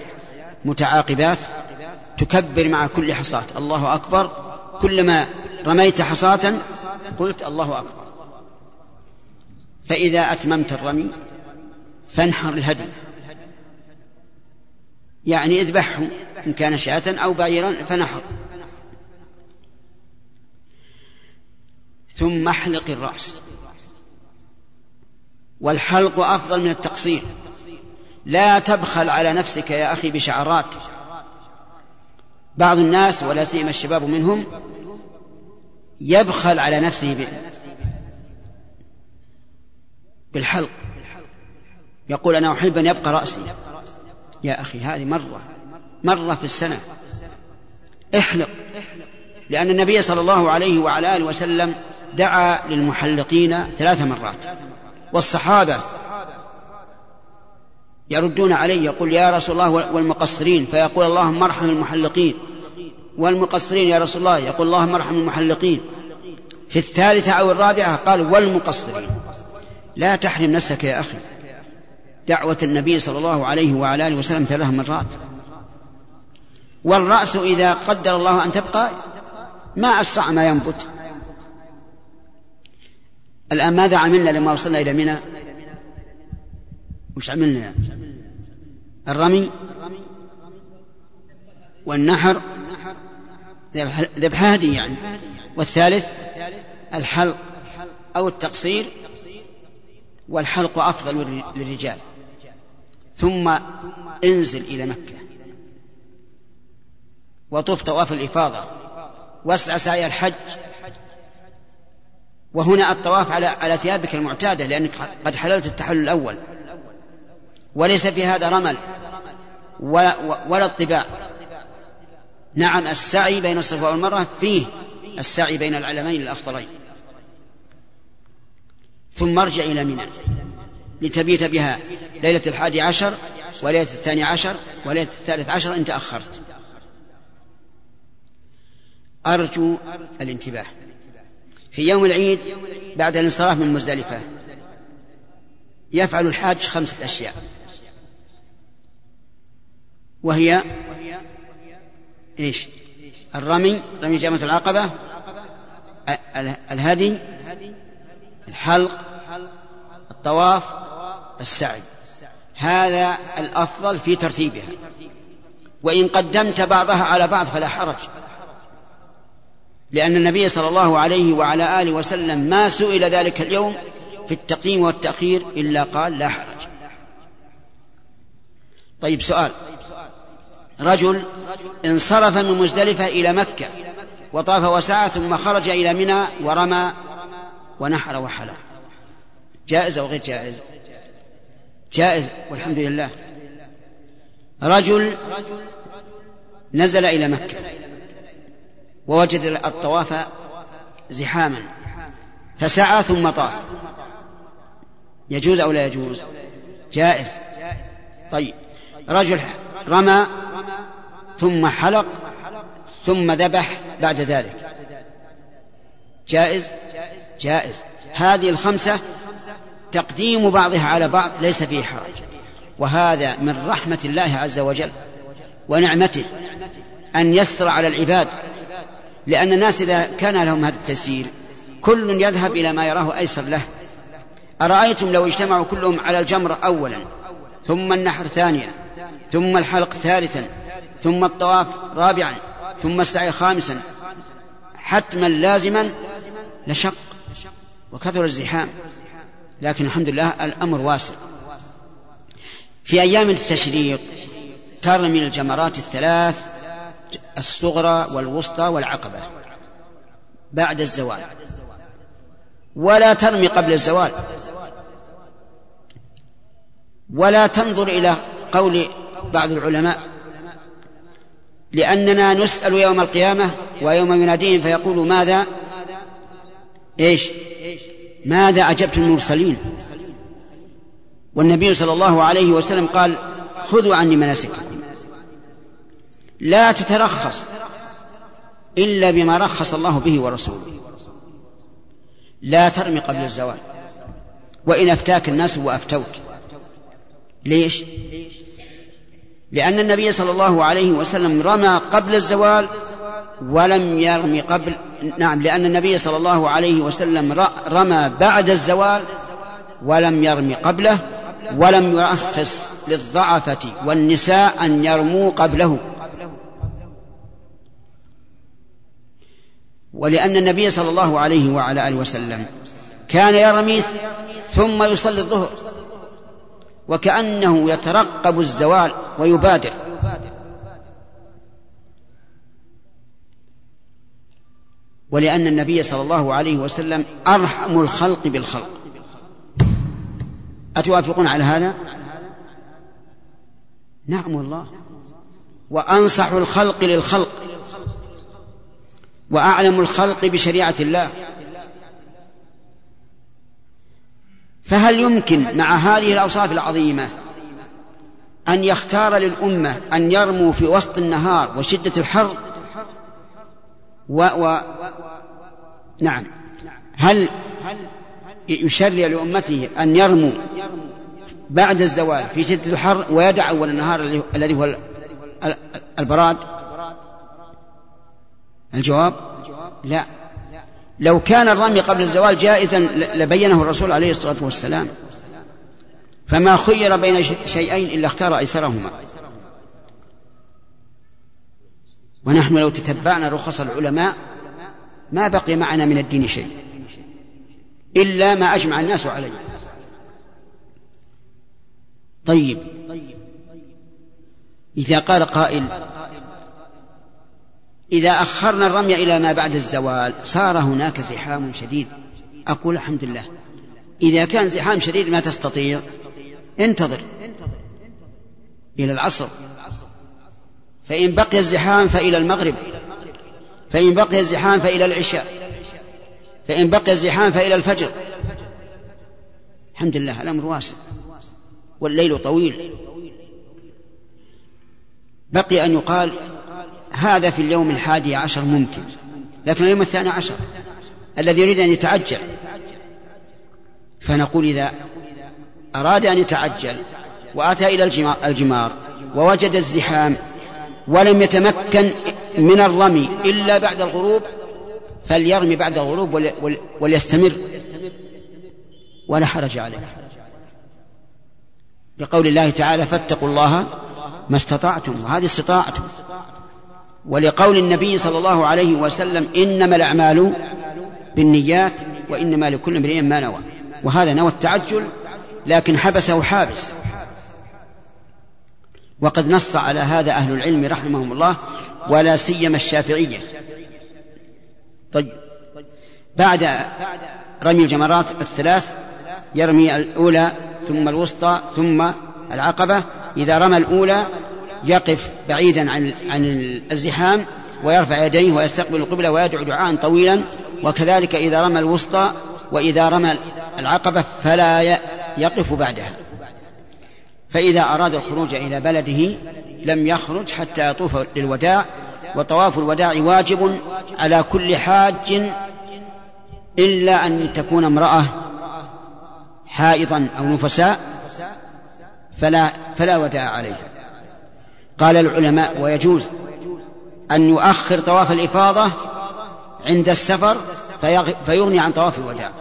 متعاقبات تكبر مع كل حصاة. الله أكبر. كلما رميت حصاة قلت الله أكبر. فإذا أتممت الرمي فانحر الهدي يعني اذبحه إن كان شاة أو بعيرا فنحر. ثم احلق الرأس. والحلق أفضل من التقصير. لا تبخل على نفسك يا أخي بشعرات. بعض الناس ولا سيما الشباب منهم يبخل على نفسه بالحلق. يقول أنا أحب أن يبقى رأسي. يا أخي هذه مرة مرة في السنة. احلق. لأن النبي صلى الله عليه وعلى آله وسلم دعا للمحلقين ثلاث مرات. والصحابة يردون عليه يقول يا رسول الله والمقصرين فيقول اللهم ارحم المحلقين. والمقصرين يا رسول الله يقول اللهم ارحم المحلقين. في الثالثة أو الرابعة قال والمقصرين. لا تحرم نفسك يا أخي. دعوة النبي صلى الله عليه وعلى آله وسلم ثلاث مرات. والرأس إذا قدر الله أن تبقى ما أسرع ما ينبت. الآن ماذا عملنا لما وصلنا إلى منى؟ وش عملنا؟ الرمي والنحر. ذبح هدي يعني. والثالث؟ الحلق أو التقصير والحلق أفضل للرجال. ثم انزل إلى مكة. وطف طواف الإفاضة. واسعى سعي الحج. وهنا الطواف على على ثيابك المعتادة لأنك قد حللت التحلل الأول. وليس في هذا رمل ولا, ولا اطباع. نعم السعي بين الصفا والمرأة فيه السعي بين العلمين الأفضلين. ثم ارجع إلى منى لتبيت بها ليلة الحادي عشر وليلة الثاني عشر وليلة الثالث عشر إن تأخرت. أرجو الانتباه. في يوم العيد بعد الانصراف من مزدلفة يفعل الحاج خمسة أشياء. وهي إيش؟ الرمي رمي جامعة العقبة الهدي الحلق الطواف السعي. هذا الأفضل في ترتيبها. وإن قدمت بعضها على بعض فلا حرج. لأن النبي صلى الله عليه وعلى آله وسلم ما سئل ذلك اليوم في التقييم والتأخير إلا قال لا حرج. طيب سؤال. رجل انصرف من مزدلفة إلى مكة وطاف وسعى ثم خرج إلى منى ورمى ونحر وحلق جائز أو غير جائز؟ جائز والحمد لله. رجل نزل إلى مكة ووجد الطواف زحاما فسعى ثم طاف. يجوز أو لا يجوز؟ جائز. طيب رجل رمى ثم حلق ثم ذبح بعد ذلك. جائز؟ جائز. هذه الخمسة تقديم بعضها على بعض ليس فيه حرج. وهذا من رحمة الله عز وجل ونعمته أن يستر على العباد. لأن الناس إذا كان لهم هذا التسيير كل يذهب إلى ما يراه أيسر له. أرأيتم لو اجتمعوا كلهم على الجمر أولا ثم النحر ثانيا ثم الحلق ثالثا ثم الطواف رابعا ثم السعي خامسا حتما لازما لشق. وكثر الزحام. لكن الحمد لله الأمر واسع. في أيام التشريق ترمي الجمرات الثلاث الصغرى والوسطى والعقبة بعد الزوال. ولا ترمي قبل الزوال. ولا تنظر إلى قول بعض العلماء لأننا نسأل يوم القيامة ويوم يناديهم فيقول ماذا؟ إيش؟ ماذا أجبت المرسلين؟ والنبي صلى الله عليه وسلم قال خذوا عني مناسككم. لا تترخص إلا بما رخص الله به ورسوله. لا ترمي قبل الزوال. وإن أفتاك الناس وأفتوك. ليش؟ لأن النبي صلى الله عليه وسلم رمى قبل الزوال ولم يرمي قبل نعم لأن النبي صلى الله عليه وسلم رمى بعد الزوال ولم يرمي قبله ولم يرخص للضعفة والنساء أن يرموا قبله. ولأن النبي صلى الله عليه وعلى آله وسلم كان يرمي ثم يصلي الظهر وكأنه يترقب الزوال ويبادر. ولأن النبي صلى الله عليه وسلم أرحم الخلق بالخلق. أتوافقون على هذا؟ نعم والله. وأنصح الخلق للخلق. وأعلم الخلق بشريعة الله. فهل يمكن مع هذه الأوصاف العظيمة أن يختار للأمة أن يرموا في وسط النهار وشدة الحر و, و نعم. هل يشرع لأمته أن يرموا بعد الزوال في شدة الحر ويدع أول النهار الذي هو البراد؟ الجواب؟ لا. لو كان الرمي قبل الزوال جائزا لبينه الرسول عليه الصلاة والسلام. فما خير بين شيئين إلا اختار أيسرهما. ونحن لو تتبعنا رخص العلماء ما بقي معنا من الدين شيء إلا ما أجمع الناس عليه. طيب. إذا قال قائل إذا أخرنا الرمي إلى ما بعد الزوال صار هناك زحام شديد. أقول الحمد لله. إذا كان زحام شديد ما تستطيع انتظر. إلى العصر. فإن بقي الزحام فإلى المغرب. فإن بقي الزحام فإلى العشاء. فإن بقي الزحام فإلى الفجر. الحمد لله الأمر واسع. والليل طويل. بقي أن يقال هذا في اليوم الحادي عشر ممكن لكن اليوم الثاني عشر الذي يريد أن يتعجل. فنقول إذا أراد أن يتعجل وأتى إلى الجمار ووجد الزحام ولم يتمكن من الرمي إلا بعد الغروب فليرمي بعد الغروب وليستمر. ولا حرج عليه. لقول الله تعالى فاتقوا الله ما استطعتم. وهذه استطاعتم ولقول النبي صلى الله عليه وسلم إنما الأعمال بالنيات وإنما لكل امرئ ما نوى. وهذا نوى التعجل لكن حبسه حابس. وقد نص على هذا أهل العلم رحمهم الله ولا سيما الشافعية. طيب. بعد رمي الجمرات الثلاث يرمي الأولى ثم الوسطى ثم العقبة. إذا رمى الأولى يقف بعيدا عن عن الزحام ويرفع يديه ويستقبل القبلة ويدعو دعاء طويلا. وكذلك إذا رمى الوسطى وإذا رمى العقبة فلا يقف بعدها. فإذا أراد الخروج إلى بلده لم يخرج حتى يطوف للوداع وطواف الوداع واجب على كل حاج إلا أن تكون امرأة حائضا أو نفساء فلا فلا وداع عليها. قال العلماء ويجوز أن يؤخر طواف الإفاضة عند السفر فيغني عن طواف الوداع.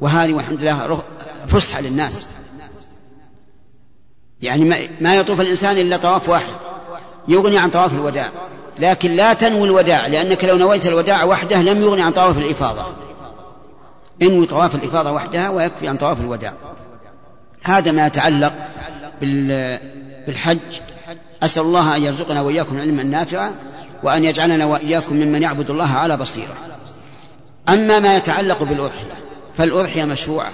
وهذه والحمد لله فسحة للناس. يعني ما يطوف الإنسان إلا طواف واحد. يغني عن طواف الوداع. لكن لا تنوي الوداع لأنك لو نويت الوداع وحده لم يغني عن طواف الإفاضة. انوي طواف الإفاضة وحدها ويكفي عن طواف الوداع. هذا ما يتعلق بالحج. أسأل الله أن يرزقنا وإياكم علما نافعا وأن يجعلنا وإياكم ممن يعبد الله على بصيرة. أما ما يتعلق بالأضحية فالأضحية مشروعة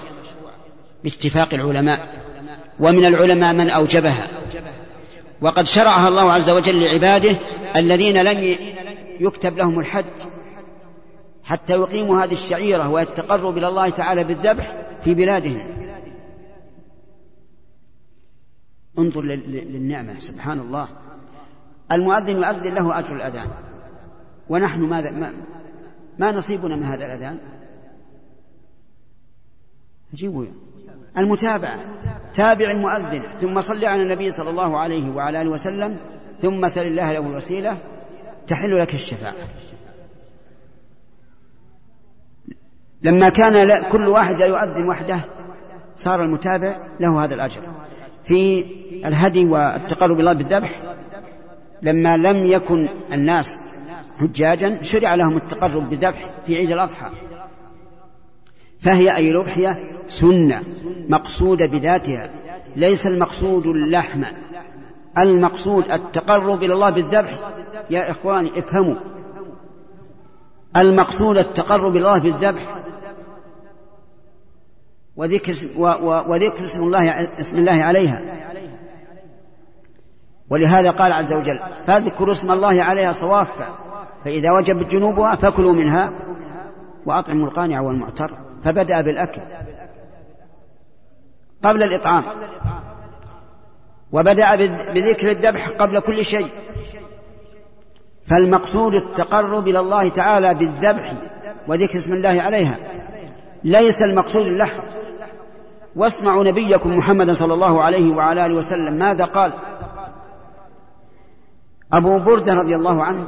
باتفاق العلماء. ومن العلماء من أوجبها. وقد شرعها الله عز وجل لعباده الذين لم يكتب لهم الحج حتى يقيموا هذه الشعيرة ويتقربوا إلى الله تعالى بالذبح في بلادهم. انظر للنعمة سبحان الله المؤذن يؤذن له أجر الأذان. ونحن ماذا ما, ما نصيبنا من هذا الأذان؟ جيبوا المتابعة. تابع المؤذن ثم صل على النبي صلى الله عليه وعلى آله وسلم. ثم سل الله له الوسيلة. تحل لك الشفاعة. لما كان كل واحد يؤذن وحده صار المتابع له هذا الأجر. في الهدي والتقرب الله بالذبح لما لم يكن الناس حجاجا شرع لهم التقرب بالذبح في عيد الأضحى. فهي أي الأضحية سنة مقصودة بذاتها. ليس المقصود اللحم. المقصود التقرب إلى الله بالذبح. يا إخواني افهموا. المقصود التقرب إلى الله بالذبح. وذكر وذكر اسم الله اسم الله عليها. ولهذا قال عز وجل فاذكروا اسم الله عليها صوافا فإذا وجبت جنوبها فكلوا منها وأطعموا القانع والمعتر. فبدأ بالأكل قبل الإطعام وبدأ بذكر الذبح قبل كل شيء. فالمقصود التقرب إلى الله تعالى بالذبح وذكر اسم الله عليها. ليس المقصود اللحم. واسمعوا نبيكم محمدا صلى الله عليه وعلى آله وسلم ماذا قال؟ أبو بردة رضي الله عنه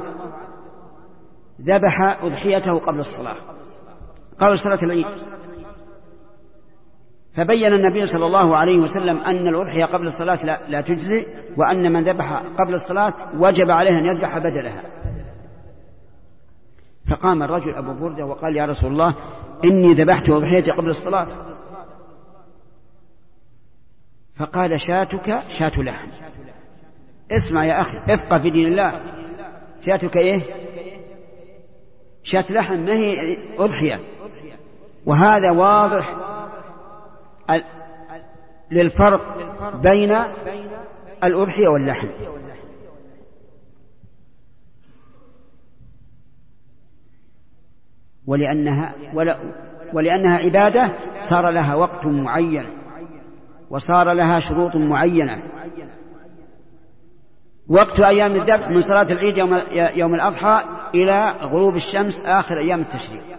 ذبح أضحيته قبل الصلاة. قبل صلاة العيد. فبين النبي صلى الله عليه وسلم أن الأضحية قبل الصلاة لا, لا تجزي وأن من ذبح قبل الصلاة وجب عليه أن يذبح بدلها. فقام الرجل أبو بردة وقال يا رسول الله إني ذبحت أضحيتي قبل الصلاة. فقال شاتك شات لحم. اسمع يا أخي افقه في دين الله. شاتك إيه؟ شات لحم ما هي أضحية. وهذا واضح للفرق بين الأضحية واللحم. ولأنها ولأنها عبادة صار لها وقت معين وصار لها شروط معينة. وقت أيام الذبح من صلاة العيد يوم, يوم الأضحى إلى غروب الشمس آخر أيام التشريق.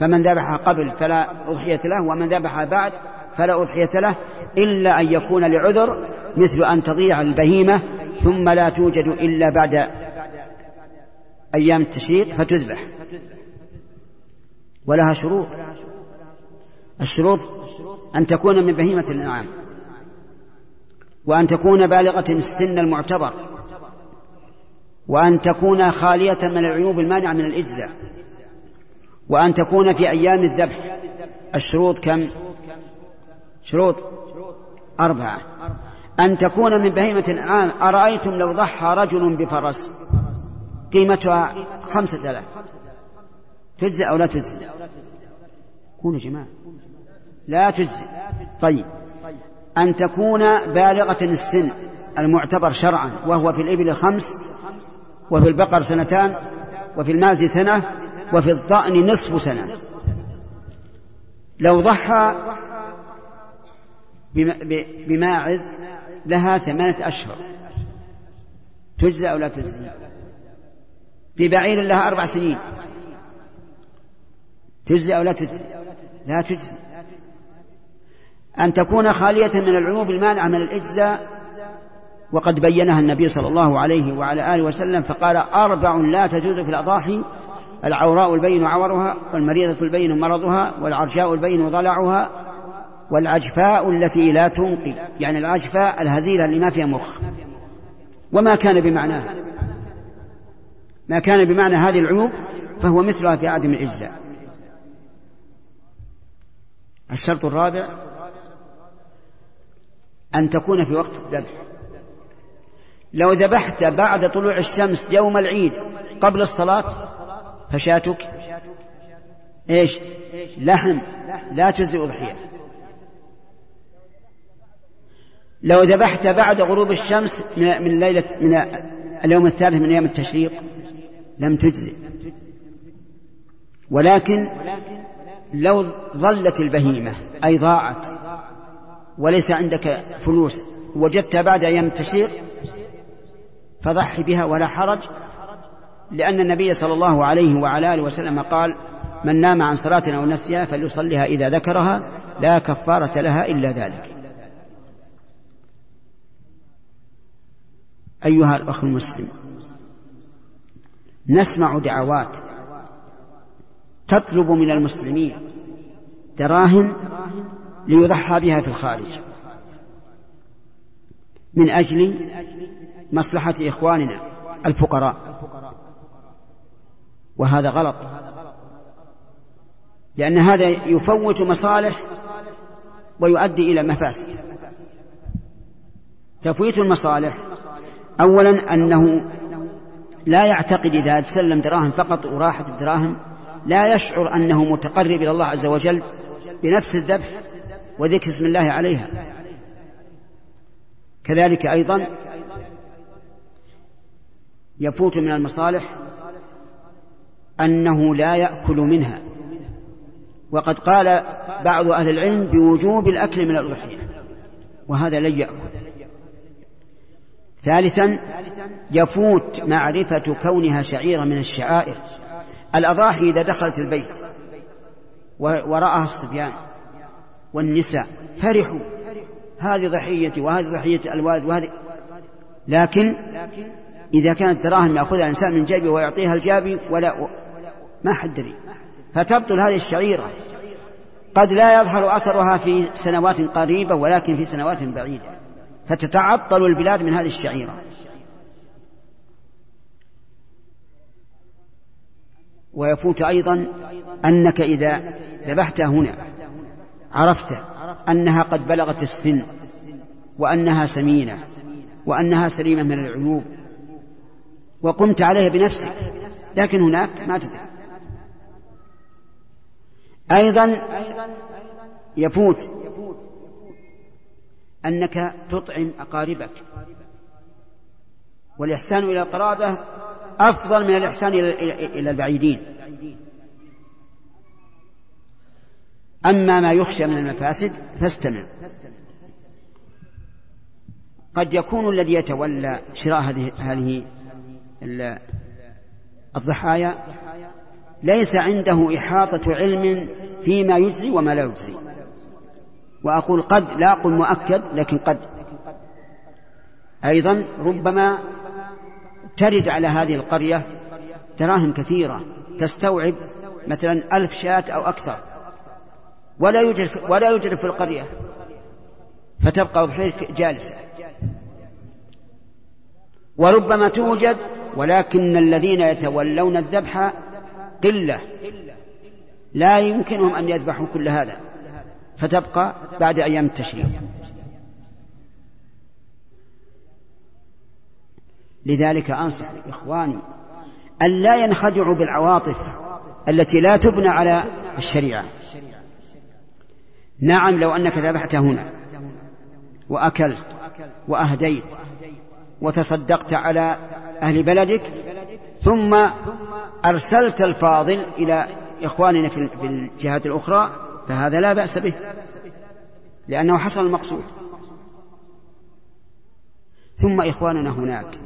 فمن ذبح قبل فلا أضحية له ومن ذبح بعد فلا أضحية له إلا أن يكون لعذر مثل أن تضيع البهيمة ثم لا توجد إلا بعد أيام التشريق فتذبح. ولها شروط. الشروط أن تكون من بهيمة الأنعام وأن تكون بالغة السن المعتبر وأن تكون خالية من العيوب المانعة من الإجزاء. وأن تكون في أيام الذبح. الشروط كم؟ شروط أربعة. أن تكون من بهيمة الأنعام أرأيتم لو ضحى رجل بفرس؟ قيمتها خمسة آلاف. تجزي أو لا تجزي كونوا جماعة. لا تجزي طيب. أن تكون بالغة السن المعتبر شرعا وهو في الإبل خمس وفي البقر سنتان وفي الماز سنة وفي الضأن نصف سنة. لو ضحى بماعز لها ثمانية أشهر. تجزى أو لا تجزي ببعير لها أربع سنين. تجزي أو لا تجزي لا تجزي أن تكون خالية من العيوب المانعة من الإجزاء وقد بينها النبي صلى الله عليه وعلى آله وسلم فقال أربع لا تجوز في الأضاحي العوراء البين عورها والمريضة البين مرضها والعرجاء البين ضلعها والعجفاء التي لا تنقي يعني العجفاء الهزيلة اللي ما فيها مخ. وما كان بمعناها. ما كان بمعنى هذه العيوب فهو مثلها في عدم الإجزاء. الشرط الرابع أن تكون في وقت الذبح. لو ذبحت بعد طلوع الشمس يوم العيد قبل الصلاة فشاتك. إيش؟ لحم. لا تجزي أضحية لو ذبحت بعد غروب الشمس من ليلة من اليوم الثالث من أيام التشريق لم تجزي ولكن لو ظلت البهيمة أي ضاعت وليس عندك فلوس وجدتها بعد أيام التشريق فضحي بها ولا حرج. لأن النبي صلى الله عليه وعلى آله وسلم قال من نام عن صلاة أو نسيها فليصليها إذا ذكرها لا كفارة لها إلا ذلك. أيها الأخ المسلم نسمع دعوات تطلب من المسلمين دراهم ليضحى بها في الخارج من أجل مصلحة إخواننا الفقراء. وهذا غلط. لأن هذا يفوت مصالح ويؤدي إلى مفاسد. تفويت المصالح أولا أنه لا يعتقد إذا سلم دراهم فقط وراحت الدراهم لا يشعر أنه متقرب إلى الله عز وجل بنفس الذبح وذكر اسم الله عليها. كذلك أيضا يفوت من المصالح أنه لا يأكل منها. وقد قال بعض أهل العلم بوجوب الأكل من الأضحية وهذا لن يأكل. ثالثا يفوت معرفة كونها شعيرة من الشعائر. الأضاحي إذا دخلت البيت ورآها الصبيان والنساء فرحوا. هذه ضحيتي وهذه ضحية الوالد وهذه. لكن إذا كانت دراهم يأخذها الإنسان من جيبه ويعطيها الجابي ولا ما حد دري. فتبطل هذه الشعيرة. قد لا يظهر أثرها في سنوات قريبة ولكن في سنوات بعيدة. فتتعطل البلاد من هذه الشعيرة. ويفوت أيضا أنك إذا ذبحت هنا عرفت أنها قد بلغت السن وأنها سمينة وأنها سليمة من العيوب وقمت عليها بنفسك لكن هناك ما تدري. أيضا يفوت. أنك تطعم أقاربك. والإحسان إلى القرابة أفضل من الإحسان إلى البعيدين. أما ما يخشى من المفاسد فاستمع. قد يكون الذي يتولى شراء هذه الضحايا ليس عنده إحاطة علم فيما يجزي وما لا يجزي. وأقول قد لا أقول مؤكد لكن قد. أيضا ربما ترد على هذه القرية دراهم كثيرة تستوعب مثلا ألف شاة أو أكثر. ولا يوجد ولا يوجد في القرية. فتبقى أضحيتك جالسة. وربما توجد ولكن الذين يتولون الذبح قلة. لا يمكنهم أن يذبحوا كل هذا. فتبقى بعد أيام التشريق. لذلك أنصح إخواني أن لا ينخدعوا بالعواطف التي لا تبنى على الشريعة. نعم لو أنك ذبحت هنا وأكلت وأهديت وتصدقت على أهل بلدك ثم أرسلت الفاضل إلى إخواننا في الجهات الأخرى فهذا لا بأس به لأنه حصل المقصود. ثم إخواننا هناك.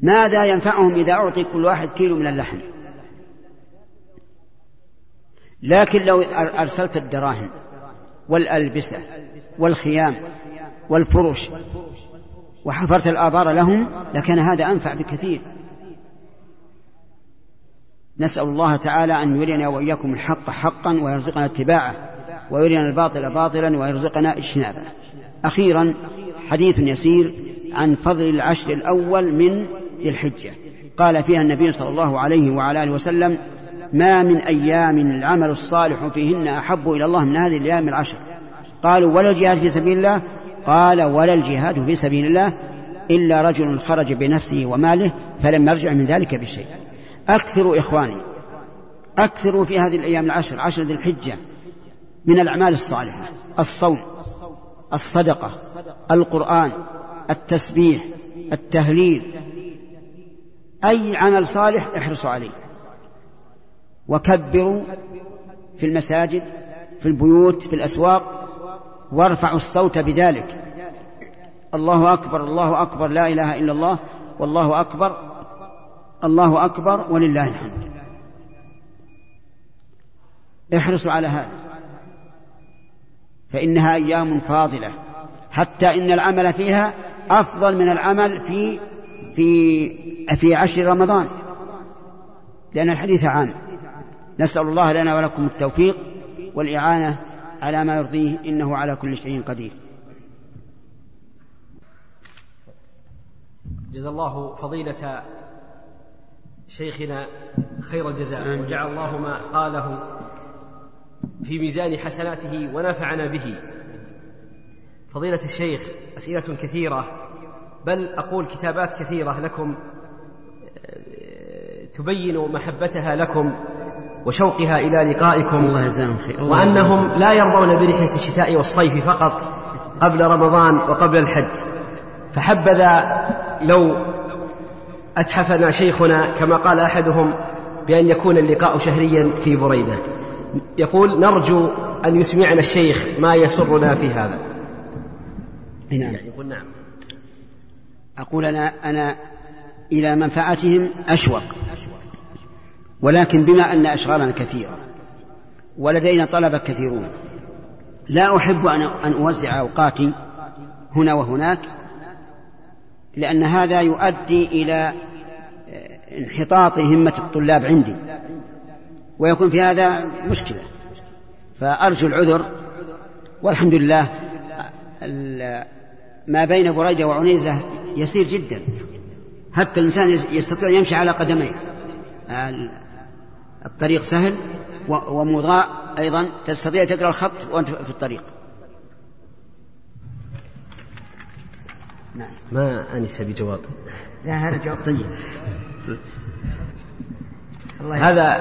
ماذا ينفعهم إذا أعطي كل واحد كيلو من اللحم؟ لكن لو أرسلت الدراهم والألبسة والخيام والفرش وحفرت الآبار لهم لكان هذا أنفع بكثير. نسأل الله تعالى أن يرينا وإياكم الحق حقا ويرزقنا اتباعه ويرينا الباطل باطلا ويرزقنا اجتنابه. أخيرا حديث يسير عن فضل العشر الأول من ذي الحجة. قال فيها النبي صلى الله عليه وعلى آله وسلم ما من أيام العمل الصالح فيهن أحب إلى الله من هذه الأيام العشر. قالوا ولا الجهاد في سبيل الله؟ قال ولا الجهاد في سبيل الله إلا رجل خرج بنفسه وماله فلم يرجع من ذلك بشيء. أكثروا إخواني أكثروا في هذه الأيام العشر عشر ذي الحجة من الأعمال الصالحة الصوم الصدقة القرآن التسبيح التهليل. أي عمل صالح احرصوا عليه. وكبروا في المساجد في البيوت في الأسواق وارفعوا الصوت بذلك. الله أكبر الله أكبر لا إله إلا الله والله أكبر. الله أكبر ولله الحمد. احرصوا على هذا. فإنها أيام فاضلة. حتى إن العمل فيها أفضل من العمل في في في عشر رمضان. لأن الحديث عام. نسأل الله لنا ولكم التوفيق والإعانة على ما يرضيه. إنه على كل شيء قدير. جزا الله فضيلة شيخنا خير الجزاء وجعل الله ما قاله في ميزان حسناته ونفعنا به. فضيلة الشيخ أسئلة كثيرة بل أقول كتابات كثيرة لكم تبين محبتها لكم وشوقها إلى لقائكم الله يجزاهم خير. وأنهم لا يرضون برحلة الشتاء والصيف فقط قبل رمضان وقبل الحج. فحبذا لو أتحفنا شيخنا كما قال أحدهم بأن يكون اللقاء شهريا في بريدة. يقول نرجو أن يسمعنا الشيخ ما يسرنا في هذا. نعم. يقول نعم. أقول أنا أنا إلى منفعتهم أشوق. ولكن بما أن أشغالنا كثيرة ولدينا طلبة كثيرون لا أحب أن أن أوزع أوقاتي هنا وهناك لأن هذا يؤدي إلى انحطاط همة الطلاب عندي. ويكون في هذا مشكلة. فأرجو العذر والحمد لله ما بين بريدة وعنيزة يسير جدا. حتى الإنسان يستطيع يمشي على قدميه. الطريق سهل ومضاء أيضا. تستطيع تقرأ الخط وأنت في الطريق. نعم. ما أنس بجواب؟ لا هذا جواب. طيب. الله هذا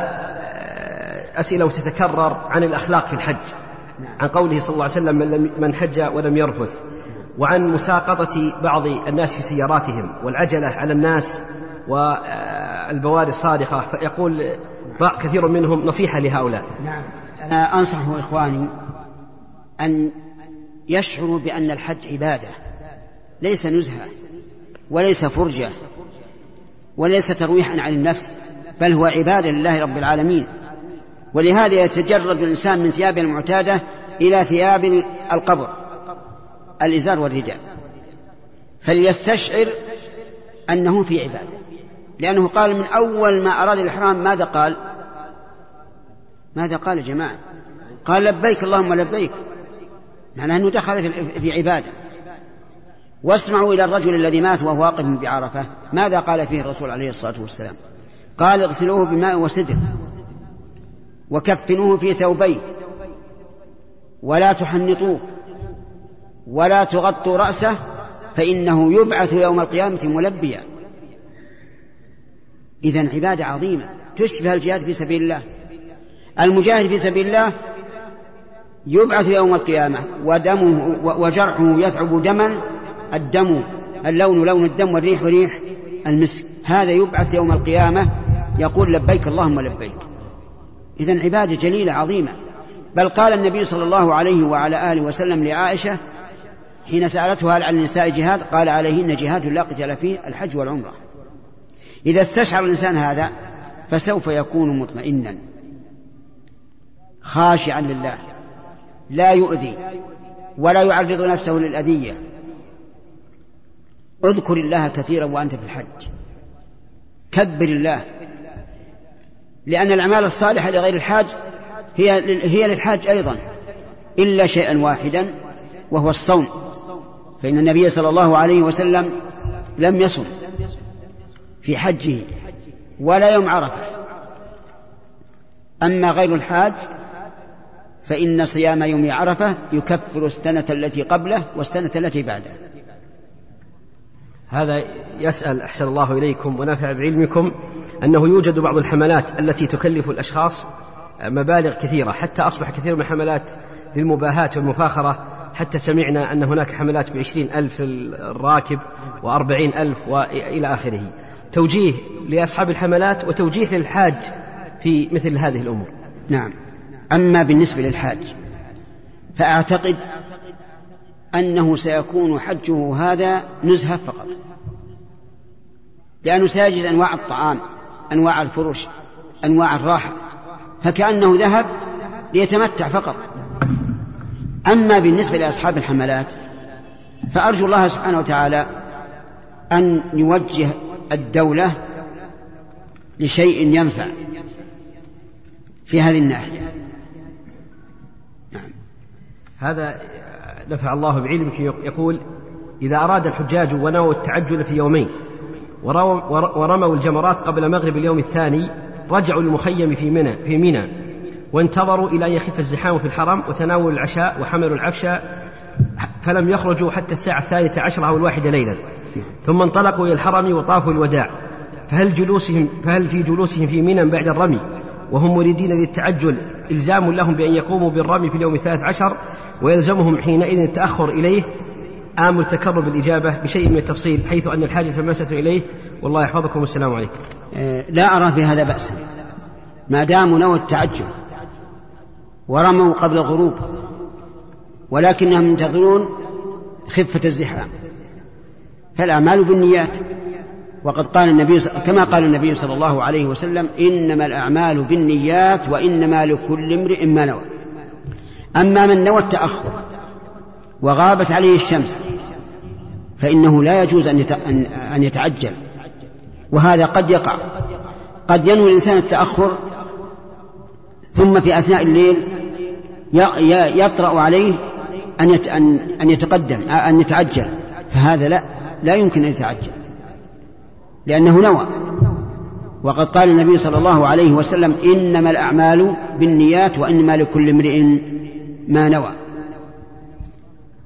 أسئلة تتكرر عن الأخلاق في الحج. نعم. عن قوله صلى الله عليه وسلم من, لم من حج ولم يرفث. وعن مساقطة بعض الناس في سياراتهم والعجلة على الناس والبواري الصادقة. فيقول كثير منهم نصيحة لهؤلاء. نعم. أنا أنصح إخواني أن يشعروا بأن الحج عبادة. ليس نزهة وليس فرجة وليس ترويحا عن النفس بل هو عبادة لله رب العالمين. ولهذا يتجرد الإنسان من ثيابه المعتادة إلى ثياب القبر الإزار والرداء. فليستشعر أنه في عبادة لأنه قال من أول ما أراد الإحرام ماذا قال؟ ماذا قال يا جماعة؟ قال لبيك اللهم لبيك. معناه أنه دخل في عبادة. واسمعوا إلى الرجل الذي مات وهو واقف بعرفة. ماذا قال فيه الرسول عليه الصلاة والسلام؟ قال اغسلوه بماء وسدر وكفنوه في ثوبين ولا تحنطوه ولا تغطوا رأسه فإنه يبعث يوم القيامة ملبيا. إذا عبادة عظيمة. تشبه الجهاد في سبيل الله. المجاهد في سبيل الله يبعث يوم القيامة ودمه وجرحه يثعب دما الدم اللون لون الدم والريح ريح المسك هذا يبعث يوم القيامة يقول لبيك اللهم لبيك. إذا عبادة جليلة عظيمة. بل قال النبي صلى الله عليه وعلى آله وسلم لعائشة حين سألته هل على النساء جهاد قال عليهن جهاد لا قتال فيه الحج والعمرة. إذا استشعر الإنسان هذا فسوف يكون مطمئنا. خاشعا لله. لا يؤذي ولا يعرض نفسه للأذية. اذكر الله كثيرا وأنت في الحج. كبر الله. لأن الأعمال الصالحة لغير الحاج هي هي للحاج أيضا إلا شيئا واحدا وهو الصوم. فإن النبي صلى الله عليه وسلم لم يصم في حجه ولا يوم عرفة. أما غير الحاج فإن صيام يوم عرفة يكفر السنة التي قبله والسنة التي بعده. هذا يسأل أحسن الله إليكم ونفع بعلمكم أنه يوجد بعض الحملات التي تكلف الأشخاص مبالغ كثيرة حتى أصبح كثير من الحملات للمباهاة والمفاخرة حتى سمعنا أن هناك حملات بعشرين ألف الراكب وأربعين ألف وإلى آخره. توجيه لأصحاب الحملات وتوجيه للحاج في مثل هذه الأمور. نعم. أما بالنسبة للحاج فأعتقد أنه سيكون حجه هذا نزهة فقط. لأنه سيجد أنواع الطعام أنواع الفرش أنواع الراحة. فكأنه ذهب ليتمتع فقط. أما بالنسبة لأصحاب الحملات فأرجو الله سبحانه وتعالى أن يوجه الدولة لشيء ينفع في هذه الناحية. نعم. هذا نفع الله بعلمك يقول إذا أراد الحجاج ونووا التعجل في يومين ورموا الجمرات قبل مغرب اليوم الثاني رجعوا للمخيم في منى في منى وانتظروا إلى أن يخف الزحام في الحرم وتناولوا العشاء وحملوا العفش فلم يخرجوا حتى الساعة الثالثة عشرة أو الواحدة ليلا. ثم انطلقوا إلى الحرم وطافوا الوداع. فهل جلوسهم فهل في جلوسهم في منى بعد الرمي؟ وهم مريدين للتعجل إلزام لهم بأن يقوموا بالرمي في اليوم الثالث عشر ويلزمهم حينئذ التأخر إليه آمل التكرر بالإجابة بشيء من التفصيل حيث أن الحاجة المسة إليه. والله يحفظكم. والسلام عليكم. آه، لا أرى في هذا بأسا ما داموا نوى التعجل ورموا قبل الغروب ولكنهم ينتظرون خفة الزحام. فالأعمال بالنيات وقد قال النبي كما قال النبي صلى الله عليه وسلم إنما الأعمال بالنيات وإنما لكل امرئ ما نوى. أما من نوى التأخر وغابت عليه الشمس فإنه لا يجوز أن يتعجل. وهذا قد يقع. قد ينوي الإنسان التأخر ثم في أثناء الليل يطرأ عليه أن يتقدم أن يتعجل. فهذا لا لا يمكن أن يتعجل لأنه نوى. وقد قال النبي صلى الله عليه وسلم إنما الأعمال بالنيات وإنما لكل امرئ ما نوى.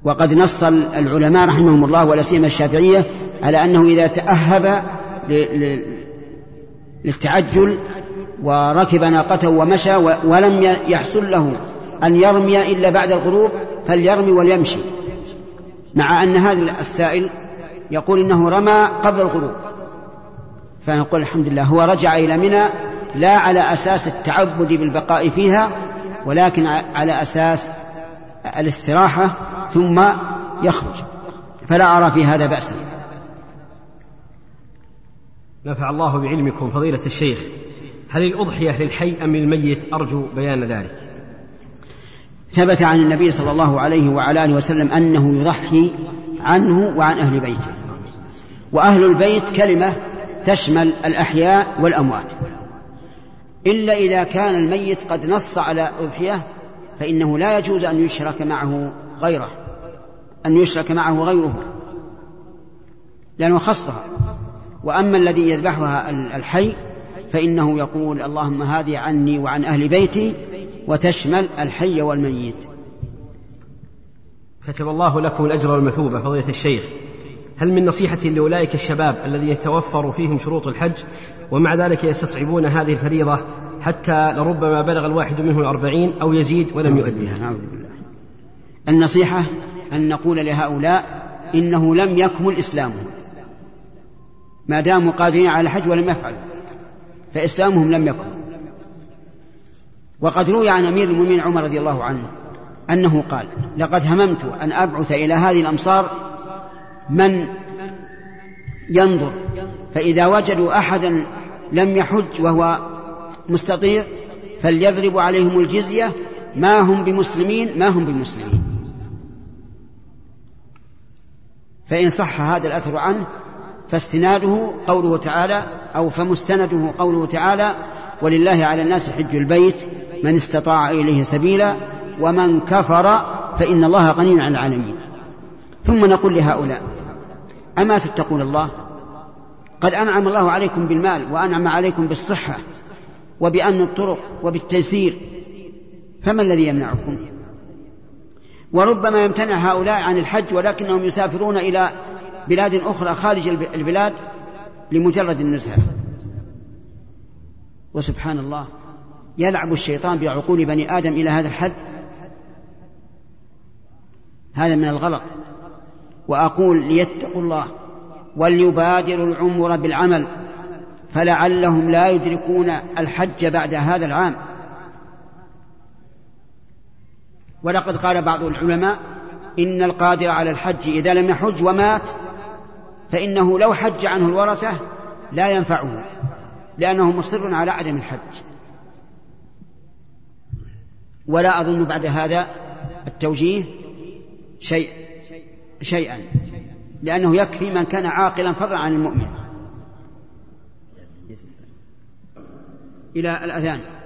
وقد نص العلماء رحمهم الله ولا سيما الشافعية على أنه إذا تأهب للتعجل وركب ناقته ومشى ولم يحصل له أن يرمي إلا بعد الغروب فليرمي وليمشي. مع أن هذا السائل يقول إنه رمى قبل الغروب. فنقول الحمد لله هو رجع إلى منى لا على أساس التعبد بالبقاء فيها ولكن على أساس الاستراحة ثم يخرج. فلا أرى في هذا بأسا. نفع الله بعلمكم فضيلة الشيخ هل الأضحية للحي أم للميت أرجو بيان ذلك. ثبت عن النبي صلى الله عليه وعلى آله وسلم أنه يضحي عنه وعن أهل بيته. وأهل البيت كلمة تشمل الأحياء والأموات. إلا إذا كان الميت قد نص على أضحية فإنه لا يجوز أن يشرك معه غيره أن يشرك معه غيره لأنه خصها. وأما الذي يذبحها الحي فإنه يقول اللهم هذه عني وعن أهل بيتي وتشمل الحي والميت. كتب الله لكم الأجر والمثوبة فضيلة الشيخ. هل من نصيحة لأولئك الشباب الذي يتوفر فيهم شروط الحج ومع ذلك يستصعبون هذه الفريضة حتى لربما بلغ الواحد منهم الأربعين أو يزيد ولم يؤدها بالله. النصيحة أن نقول لهؤلاء إنه لم يكمل إسلامهم. ما داموا قادرين على الحج ولم يفعلوا فإسلامهم لم يكن. وقد روي عن أمير المؤمنين عمر رضي الله عنه أنه قال لقد هممت أن أبعث إلى هذه الأمصار من ينظر. فإذا وجدوا أحدا لم يحج وهو مستطيع فليضربوا عليهم الجزية. ما هم بمسلمين؟ ما هم بمسلمين. فإن صح هذا الأثر عنه فاستناده قوله تعالى أو فمستنده قوله تعالى ولله على الناس حج البيت من استطاع إليه سبيلا ومن كفر فإن الله غني عن العالمين. ثم نقول لهؤلاء أما تتقون الله؟ قد أنعم الله عليكم بالمال وأنعم عليكم بالصحة وبأمن الطرق وبالتيسير فما الذي يمنعكم؟ وربما يمتنع هؤلاء عن الحج ولكنهم يسافرون إلى بلاد أخرى خارج البلاد لمجرد النزهة. وسبحان الله يلعب الشيطان بعقول بني آدم إلى هذا الحد؟ هذا من الغلط. وأقول ليتقوا الله وليبادروا العمر بالعمل فلعلهم لا يدركون الحج بعد هذا العام. ولقد قال بعض العلماء إن القادر على الحج إذا لم يحج ومات فإنه لو حج عنه الورثة لا ينفعه لأنه مصر على عدم الحج. ولا أظن بعد هذا التوجيه شيء. شيئا لأنه يكفي من كان عاقلا فضلا عن المؤمن. إلى الأذان.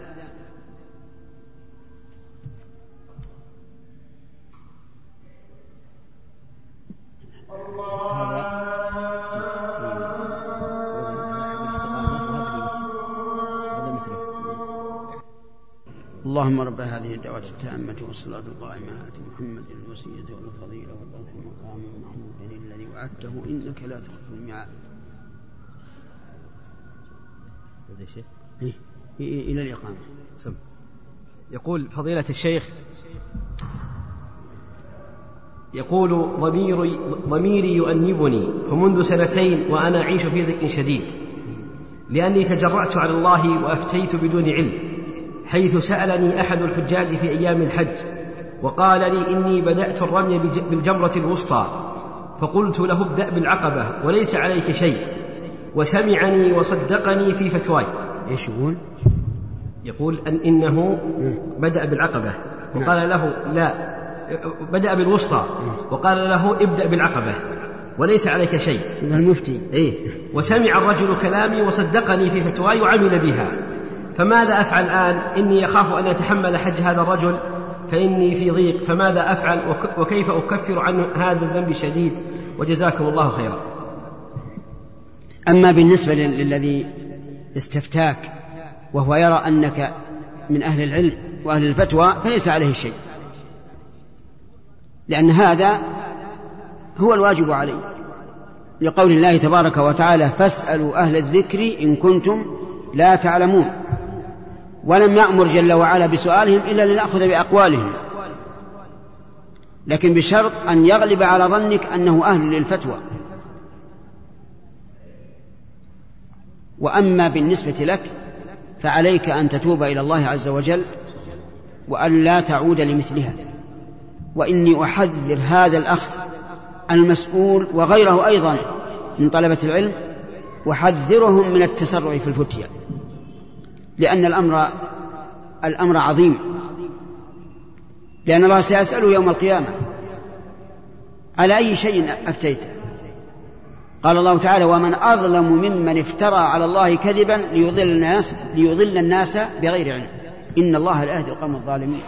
اللهم رب هذه الدعوة التامة والصلاة القائمة آت محمد الوسيلة والفضيلة والبعث المقام المحمود الذي وعدته إنك لا تخلف الميعاد. إيه؟ إلى الإقامة. سم. يقول فضيلة الشيخ يقول ضميري ضميري يؤنبني فمنذ سنتين وأنا أعيش في ضيق شديد لأني تجرأت على الله وأفتيت بدون علم حيث سألني أحد الحجاج في أيام الحج وقال لي إني بدأت الرمي بالجمرة الوسطى فقلت له ابدأ بالعقبة وليس عليك شيء وسمعني وصدقني في فتواي. إيش يقول؟ يقول أن إنه بدأ بالعقبة وقال له لا بدأ بالوسطى وقال له ابدأ بالعقبة وليس عليك شيء. المفتي إيه. وسمع الرجل كلامي وصدقني في فتواي وعمل بها. فماذا أفعل الآن؟ إني أخاف أن أتحمل حج هذا الرجل فإني في ضيق فماذا أفعل؟ وكيف أكفر عن هذا الذنب الشديد؟ وجزاكم الله خيرا. أما بالنسبة للذي استفتاك وهو يرى أنك من أهل العلم وأهل الفتوى فليس عليه شيء. لأن هذا هو الواجب عليه. لقول الله تبارك وتعالى فاسألوا أهل الذكر إن كنتم لا تعلمون ولم يأمر جل وعلا بسؤالهم إلا لنأخذ بأقوالهم. لكن بشرط أن يغلب على ظنك أنه أهل للفتوى. وأما بالنسبة لك فعليك أن تتوب إلى الله عز وجل وأن لا تعود لمثلها. وإني أحذر هذا الأخ المسؤول وغيره أيضا من طلبة العلم أحذرهم من التسرع في الفتيا لأن الأمر الأمر عظيم. لأن الله سيسأله يوم القيامة على أي شيء أفتيت؟ قال الله تعالى ومن أظلم ممن افترى على الله كذبا ليضل الناس ليضل الناس بغير علم. إن الله لا يهدي القوم الظالمين.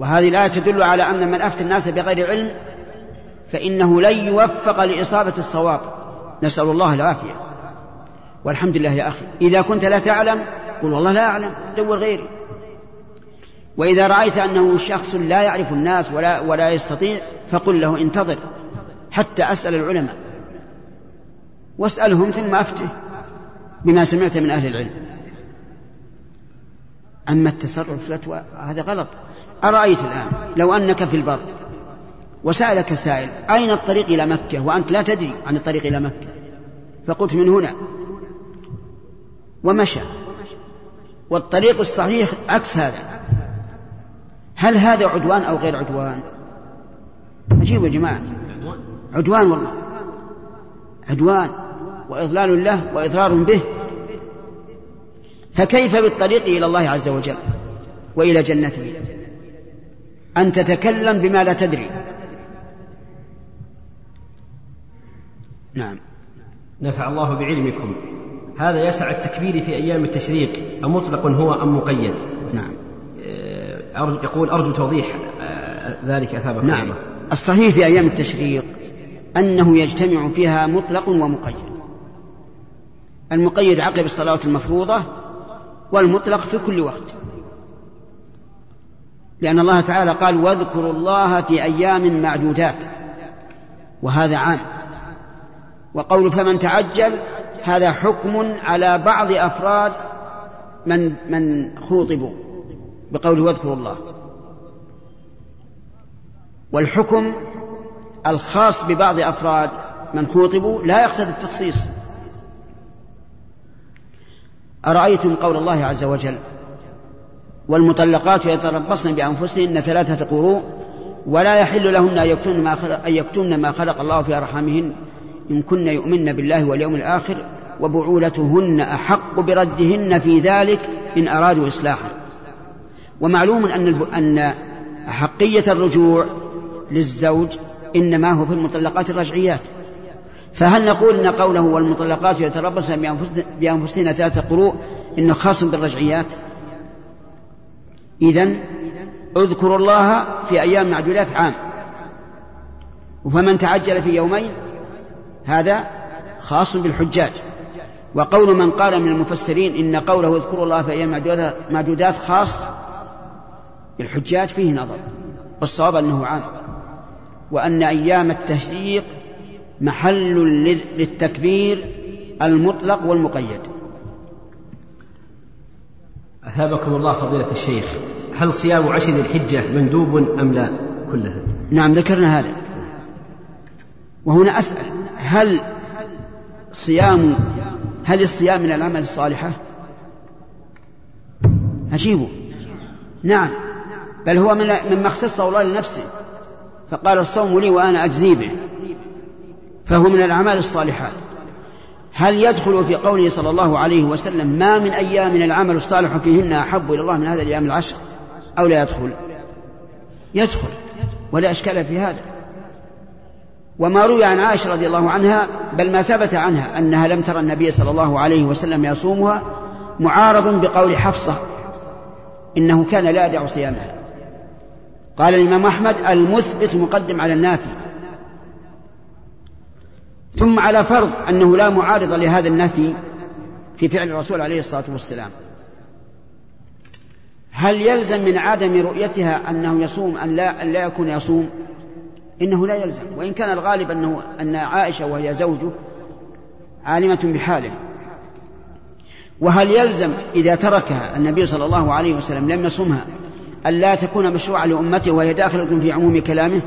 وهذه الآية تدل على أن من أفتى الناس بغير علم فإنه لن يوفق لإصابة الصواب. نسأل الله العافية. والحمد لله يا أخي. إذا كنت لا تعلم قل والله لا أعلم دور غيري. وإذا رأيت أنه شخص لا يعرف الناس ولا, ولا يستطيع فقل له انتظر حتى أسأل العلماء. واسألهم ثم أفته بما سمعت من أهل العلم. أما التصرف فتوى هذا غلط. أرأيت الآن؟ لو أنك في البر وسألك سائل أين الطريق إلى مكة؟ وأنت لا تدري عن الطريق إلى مكة. فقلت من هنا. ومشى. والطريق الصحيح عكس هذا. هل هذا عدوان أو غير عدوان؟ عجيب يا جماعة. عدوان والله. عدوان وإضلال له وإضرار به. فكيف بالطريق إلى الله عز وجل وإلى جنته؟ أن تتكلم بما لا تدري. نعم. نفع الله بعلمكم. هذا يسع التكبير في أيام التشريق أمطلق هو أم مقيد؟ نعم. أرجو يقول أرجو توضيح ذلك أثابكم نعم. الله. الصحيح في أيام التشريق أنه يجتمع فيها مطلق ومقيد. المقيد عقب الصلاة المفروضة والمطلق في كل وقت. لأن الله تعالى قال واذكروا الله في أيام معدودات. وهذا عام. وقول فمن تعجل هذا حكم على بعض أفراد من من خوطبوا بقوله واذكروا الله. والحكم الخاص ببعض أفراد من خوطبوا لا يقتضي التخصيص. أرأيتم قول الله عز وجل والمطلقات يتربصن بأنفسهن ثلاثة قروء ولا يحل لهن أن يكتمن ما خلق, أن يكتمن ما خلق الله في أرحامهن إن كن يؤمن بالله واليوم الآخر وبعولتهن أحق بردهن في ذلك إن أرادوا إصلاحا. ومعلوم أن أن أحقية الرجوع للزوج إنما هو في المطلقات الرجعيات. فهل نقول أن قوله والمطلقات يتربصن بأنفسهن ثلاثة قروء إنه خاص بالرجعيات؟ إذا اذكروا الله في أيام معدودات عام. فمن تعجل في يومين هذا خاص بالحجاج. وقول من قال من المفسرين إن قوله اذكروا الله في أيام معدودات خاص بالحجاج فيه نظر والصواب أنه عام. وأن أيام التشريق محل للتكبير المطلق والمقيد. أثابكم الله فضيلة الشيخ هل صيام عشر الحجة مندوب أم لا؟ كلها. نعم ذكرنا هذا. وهنا أسأل هل صيام هل الصيام من العمل الصالحة؟ أجيبه. نعم. بل هو من مما اختصه الله لنفسه. فقال الصوم لي وأنا أجزي به. فهو من الأعمال الصالحات. هل يدخل في قوله صلى الله عليه وسلم ما من أيام من العمل الصالح فيهن أحب إلى الله من هذا الأيام العشر؟ أو لا يدخل؟ يدخل. ولا أشكال في هذا. وما روي عن عائشة رضي الله عنها بل ما ثبت عنها أنها لم ترى النبي صلى الله عليه وسلم يصومها معارض بقول حفصة إنه كان لا يدع صيامها. قال الإمام أحمد المثبت مقدم على النافي. ثم على فرض أنه لا معارض لهذا النفي في فعل الرسول عليه الصلاة والسلام. هل يلزم من عدم رؤيتها أنه يصوم أن لا, أن لا يكون يصوم؟ إنه لا يلزم. وإن كان الغالب أنه أن عائشة وهي زوجه عالمة بحاله. وهل يلزم إذا تركها النبي صلى الله عليه وسلم لم يصمها أن لا تكون مشروعة لأمته وهي داخلة في عموم كلامه؟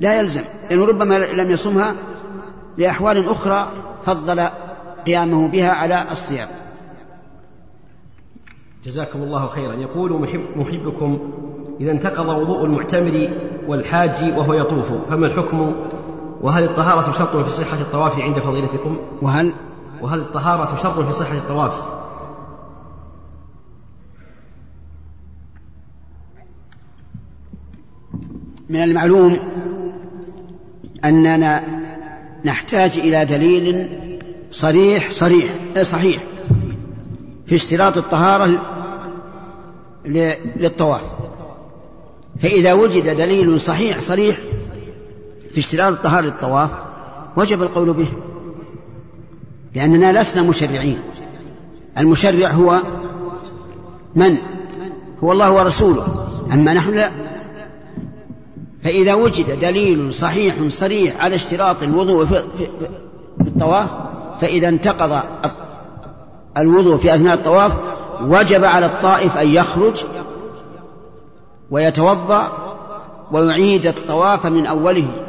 لا يلزم. لأنه ربما لم يصمها لأحوال أخرى فضل قيامه بها على الصيام. جزاكم الله خيرا. يقول محب محبكم إذا انتقض وضوء المعتمر والحاج وهو يطوف. فما الحكم؟ وهل الطهارة شرط في صحة الطواف عند فضيلتكم؟ وهل وهل الطهارة شرط في صحة الطواف؟ من المعلوم أننا نحتاج إلى دليل صريح صريح صحيح في اشتراط الطهارة للطواف. فإذا وجد دليل صحيح صريح في اشتراط الطهارة للطواف وجب القول به. لأننا لسنا مشرعين. المشرع هو من؟ هو الله ورسوله. أما نحن لا. فإذا وجد دليل صحيح صريح على اشتراط الوضوء في الطواف فإذا انتقض الوضوء في أثناء الطواف وجب على الطائف أن يخرج ويتوضأ ويعيد الطواف من أوله.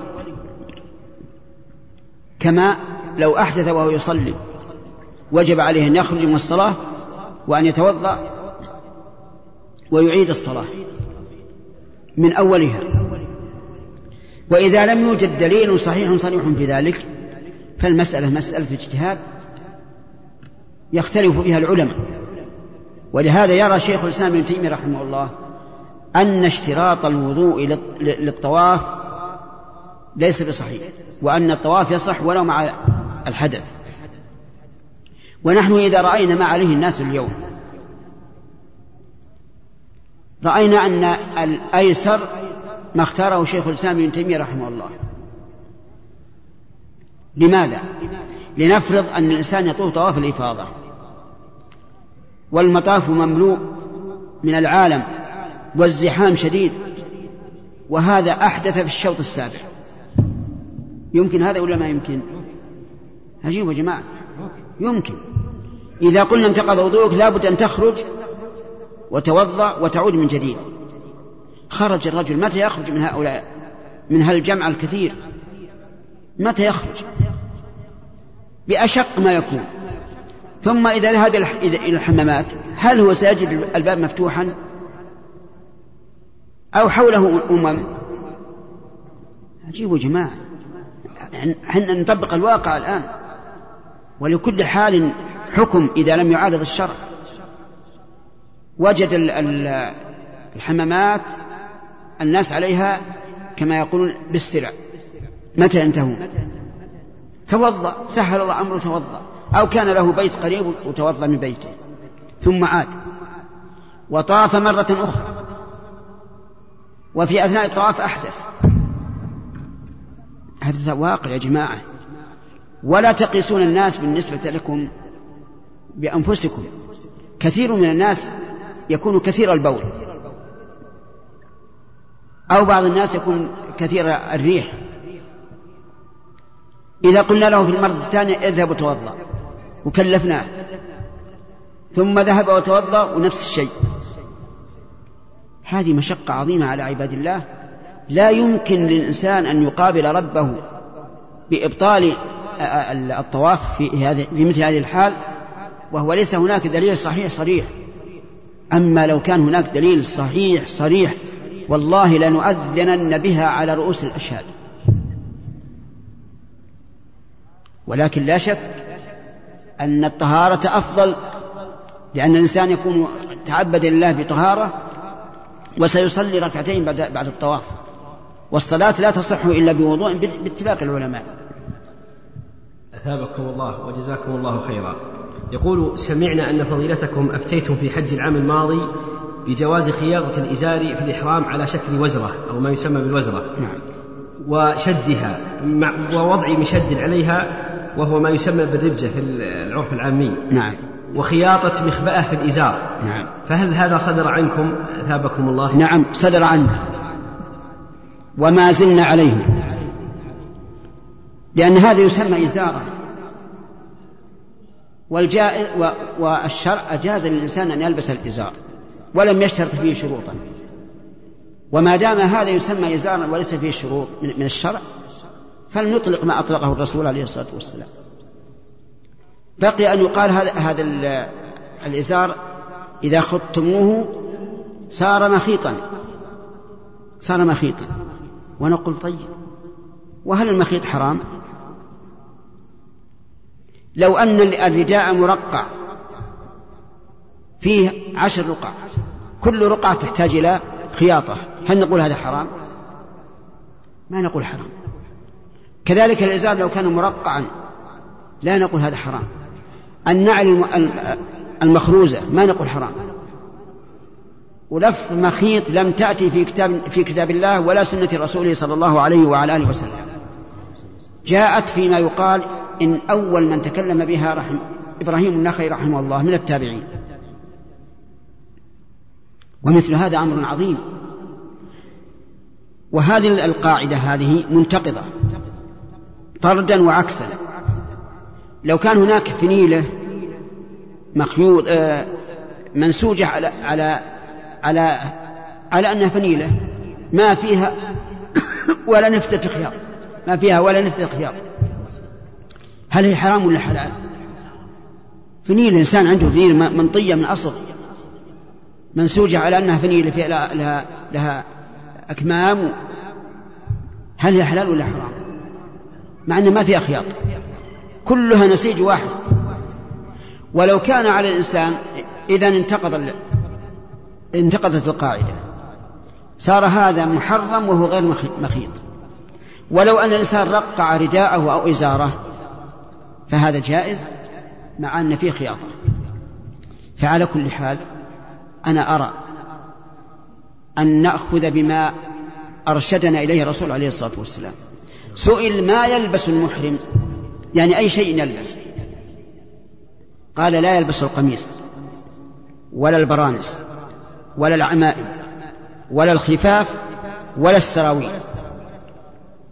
كما لو أحدث وهو يصلي وجب عليه أن يخرج من الصلاة وأن يتوضأ ويعيد الصلاة من أولها. وإذا لم يوجد دليل صحيح صريح في ذلك فالمسألة مسألة اجتهاد يختلف فيها العلماء. ولهذا يرى شيخ الإسلام ابن تيمية رحمه الله أن اشتراط الوضوء للطواف ليس بصحيح وأن الطواف يصح ولو مع الحدث ونحن إذا رأينا ما عليه الناس اليوم رأينا أن الأيسر ما اختاره شيخ الإسلام ابن تيمية رحمه الله لماذا؟ لنفرض أن الإنسان يطوف طواف الإفاضة والمطاف مملوء من العالم والزحام شديد وهذا أحدث في الشوط السابع. يمكن هذا ولا ما يمكن؟ عجيب يا جماعة. يمكن. إذا قلنا انتقض وضوءك لابد أن تخرج وتوضأ وتعود من جديد. خرج الرجل متى يخرج من هؤلاء؟ من هالجمع الكثير. متى يخرج؟ بأشق ما يكون. ثم إذا ذهب إلى الحمامات هل هو سيجد الباب مفتوحا؟ أو حوله أمم. عجيب جماعة. إحنا نطبق الواقع الآن. ولكل حال حكم إذا لم يعارض الشرع. وجد الحمامات الناس عليها كما يقولون بالسرع متى ينتهون توضأ. سهل الله أمره توضأ. أو كان له بيت قريب وتوضأ من بيته. ثم عاد. وطاف مرة أخرى. وفي أثناء الطواف أحدث. هذا واقع يا جماعة. ولا تقيسون الناس بالنسبة لكم بأنفسكم. كثير من الناس يكون كثير البول. أو بعض الناس يكون كثير الريح. إذا قلنا له في المرة الثانية اذهب وتوضأ. وكلفناه. ثم ذهب وتوضأ ونفس الشيء. هذه مشقة عظيمة على عباد الله. لا يمكن للإنسان أن يقابل ربه بإبطال الطواف في, هذه في مثل هذه الحال وهو ليس هناك دليل صحيح صريح. أما لو كان هناك دليل صحيح صريح والله لنؤذنن بها على رؤوس الأشهاد. ولكن لا شك أن الطهارة أفضل لأن الإنسان يكون تعبد لله بطهارة وسيصلي ركعتين بعد بعد الطواف. والصلاة لا تصح إلا بوضوء باتفاق العلماء. أثابكم الله وجزاكم الله خيرا. يقول سمعنا أن فضيلتكم أفتيتم في حج العام الماضي بجواز خياطة الإزار في الإحرام على شكل وزرة أو ما يسمى بالوزرة نعم. وشدها ووضع مشد عليها وهو ما يسمى بالربجة في العرف العامي. نعم. وخياطة مخبأة في الإزار. نعم. فهل هذا صدر عنكم؟ أثابكم الله. نعم صدر عنا وما زلنا عليه. لأن هذا يسمى إزارا والجائز والشرع أجاز للإنسان أن يلبس الإزار ولم يشترط فيه شروطا. وما دام هذا يسمى إزارا وليس فيه شروط من الشرع فلنطلق ما أطلقه الرسول عليه الصلاة والسلام. بقي أن يقال هذا هذا الإزار إذا خضتموه صار مخيطا. صار مخيطا. ونقول طيب وهل المخيط حرام؟ لو أن الرداء مرقع فيه عشر رقع كل رقعة تحتاج إلى خياطة هل نقول هذا حرام؟ ما نقول حرام. كذلك الإزار لو كان مرقعا لا نقول هذا حرام. النعل المخروزة ما نقول حرام. ولفظ مخيط لم تأتي في كتاب في كتاب الله ولا سنة رسوله صلى الله عليه وعلى آله وسلم. جاءت فيما يقال إن أول من تكلم بها رحم إبراهيم النخعي رحمه الله من التابعين. ومثل هذا أمر عظيم. وهذه القاعدة هذه منتقضة. طردا وعكسا. لو كان هناك فنيلة مخيوط آه، منسوجة على على على على أنها فنيلة. ما فيها ولا نفتة خيار ما فيها ولا نفتة خيار هل هي حرام ولا حلال؟ فنيل الإنسان عنده فنيل منطية من أصل منسوجة على أنها فنيلة فيها لها, لها أكمام. هل هي حلال ولا حرام؟ مع أنه ما فيها خياط. كلها نسيج واحد. ولو كان على الإنسان إذا انتقض انتقضت القاعدة. صار هذا محرم وهو غير مخيط. ولو أن الإنسان رقع رداءه أو إزاره فهذا جائز مع أن فيه خياطة. فعلى كل حال أنا أرى أن نأخذ بما أرشدنا إليه الرسول عليه الصلاة والسلام. سئل ما يلبس المحرم؟ يعني أي شيء يلبس. قال لا يلبس القميص ولا البرانس ولا العمائم ولا الخفاف ولا السراويل.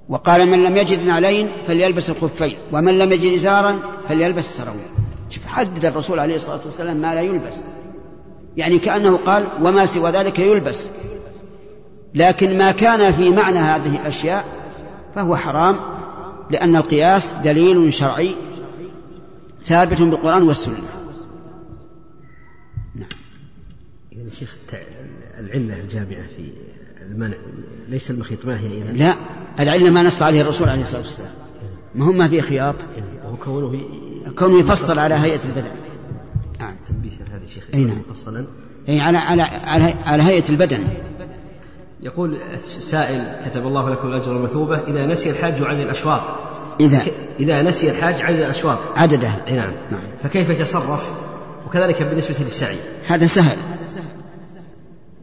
وقال من لم يجد نعلين فليلبس الخفين ومن لم يجد إزارا فليلبس السراويل. شوف حدد الرسول عليه الصلاة والسلام ما لا يلبس. يعني كأنه قال وما سوى ذلك يلبس. لكن ما كان في معنى هذه الأشياء فهو حرام لأن القياس دليل شرعي ثابت بالقرآن والسنة. نعم. يعني شيخ العلة الجامعة في المنع ليس المخيط ما هي إذا لا العلة ما نص عليه الرسول عليه الصلاة والسلام. ما هم ما في خياط؟ وهو كونه كونه يفصل على هيئة البدن نعم. تنبيه هذا شيخ أي نعم. مفصلا. أي على على على, على هيئة البدن. يقول السائل كتب الله لكم الأجر والمثوبة إذا نسي الحاج عن الأشواط إذا إذا نسي الحاج عدد الأشواط عددها نعم. نعم. فكيف يتصرف؟ وكذلك بالنسبة للسعي. هذا سهل.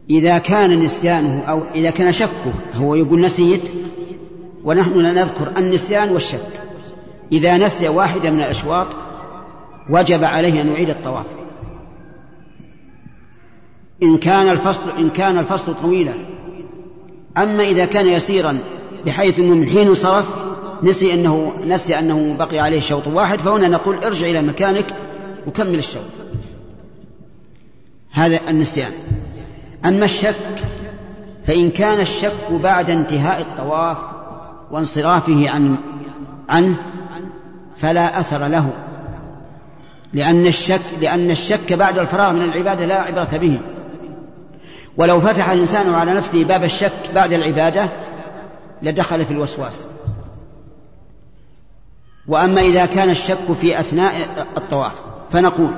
إذا كان نسيانه أو إذا كان شكه هو يقول نسيت ونحن لا نذكر النسيان والشك. إذا نسي واحدة من الأشواط وجب عليه أن يعيد الطواف. إن كان الفصل إن كان الفصل طويلا. أما إذا كان يسيرا بحيث أنه من حين انصرف نسي أنه نسي أنه بقي عليه شوط واحد فهنا نقول ارجع إلى مكانك وكمل الشوط. هذا النسيان. أما الشك فإن كان الشك بعد انتهاء الطواف وانصرافه عن عنه فلا أثر له. لأن الشك لأن الشك بعد الفراغ من العبادة لا عبرة به. ولو فتح الإنسان على نفسه باب الشك بعد العبادة لدخل في الوسواس. وأما إذا كان الشك في أثناء الطواف فنقول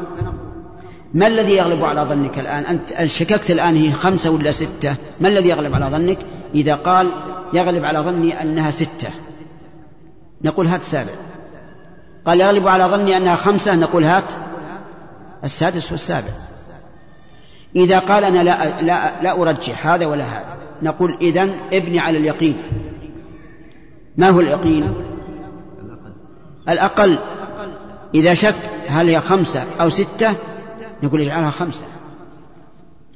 ما الذي يغلب على ظنك الآن؟ أنت شككت الآن هي خمسة ولا ستة؟ ما الذي يغلب على ظنك؟ إذا قال يغلب على ظني أنها ستة. نقول هات سابع. قال يغلب على ظني أنها خمسة نقول هات السادس والسابع. إذا قال أنا لا, لا, لا أرجح هذا ولا هذا نقول إذن ابني على اليقين. ما هو اليقين؟ الأقل. إذا شك هل هي خمسة أو ستة؟ نقول اجعلها خمسة.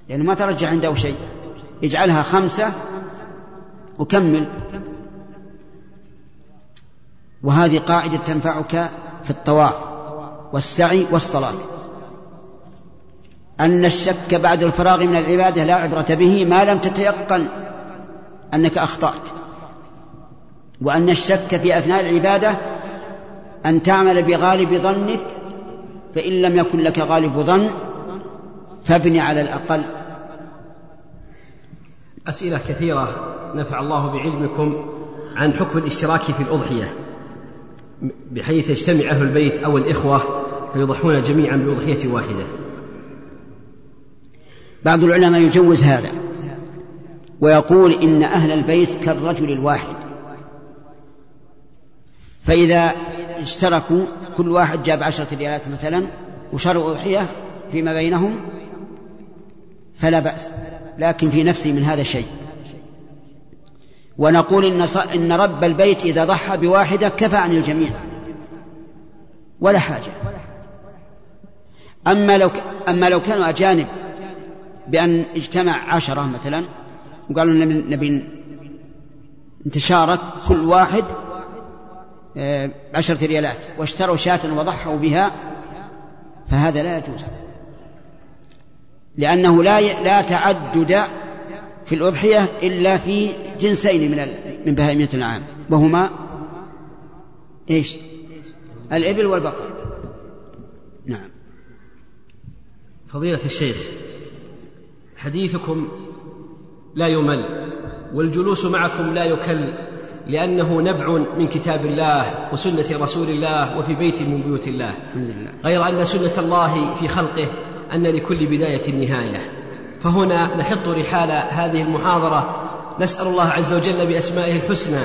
لأنه ما ترجع عنده شيء. اجعلها خمسة وكمل. وهذه قاعدة تنفعك في الطواف والسعي والصلاة. أن الشك بعد الفراغ من العبادة لا عبرة به ما لم تتيقن أنك أخطأت. وأن الشك في أثناء العبادة أن تعمل بغالب ظنك فإن لم يكن لك غالب ظن فابن على الأقل. أسئلة كثيرة. نفع الله بعلمكم عن حكم الاشتراك في الأضحية بحيث يجتمع أهل البيت أو الإخوة فيضحون جميعا بأضحية واحدة. بعض العلماء يجوز هذا ويقول إن أهل البيت كالرجل الواحد. فإذا اشتركوا كل واحد جاب عشرة ريالات مثلا وشروا أضحية فيما بينهم فلا بأس لكن في نفسي من هذا شيء. ونقول إن, إن رب البيت إذا ضحى بواحدة كفى عن الجميع. ولا حاجة. أما لو أما لو كانوا أجانب بأن اجتمع عشرة مثلا وقالوا نبي, نتشارك كل واحد عشرة ريالات واشتروا شاة وضحوا بها فهذا لا يجوز. لأنه لا لا تعدد في الأضحية إلا في جنسين من من بهائمية العام وهما إيش؟ الإبل والبقر. نعم. فضيلة الشيخ حديثكم لا يمل والجلوس معكم لا يكل. لأنه نبع من كتاب الله وسنة رسول الله وفي بيت من بيوت الله. غير أن سنة الله في خلقه أن لكل بداية نهاية. فهنا نحط رحال هذه المحاضرة. نسأل الله عز وجل بأسمائه الحسنى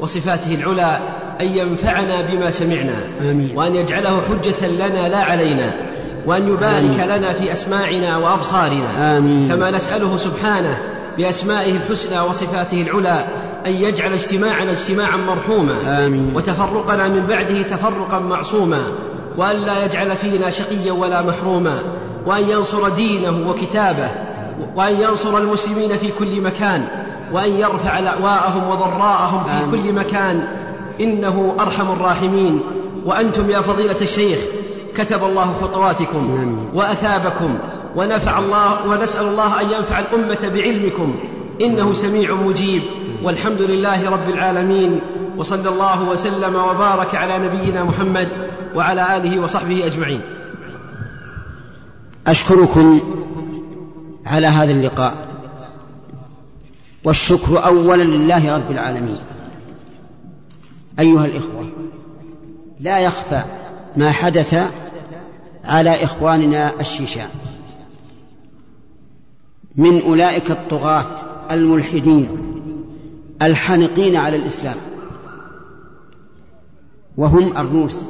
وصفاته العلى أن ينفعنا بما سمعنا. آمين. وأن يجعله حجة لنا لا علينا. وأن يبارك آمين. لنا في أسماعنا وأبصارنا. آمين. كما نسأله سبحانه بأسمائه الحسنى وصفاته العلى أن يجعل اجتماعنا اجتماعا مرحوما. آمين. وتفرقنا من بعده تفرقا معصوما. وأن لا يجعل فينا شقيا ولا محروما. وأن ينصر دينه وكتابه. وأن ينصر المسلمين في كل مكان. وأن يرفع لأواءهم وضراءهم في آمين. كل مكان. إنه أرحم الراحمين. وأنتم يا فضيلة الشيخ كتب الله خطواتكم وأثابكم. ونفع الله ونسأل الله أن ينفع الأمة بعلمكم. إنه سميع مجيب. والحمد لله رب العالمين. وصلى الله وسلم وبارك على نبينا محمد وعلى آله وصحبه أجمعين. أشكركم على هذا اللقاء. والشكر أولا لله رب العالمين. أيها الإخوة لا يخفى ما حدث على إخواننا الشيشان. من أولئك الطغاة الملحدين الحانقين على الإسلام. وهم الروس.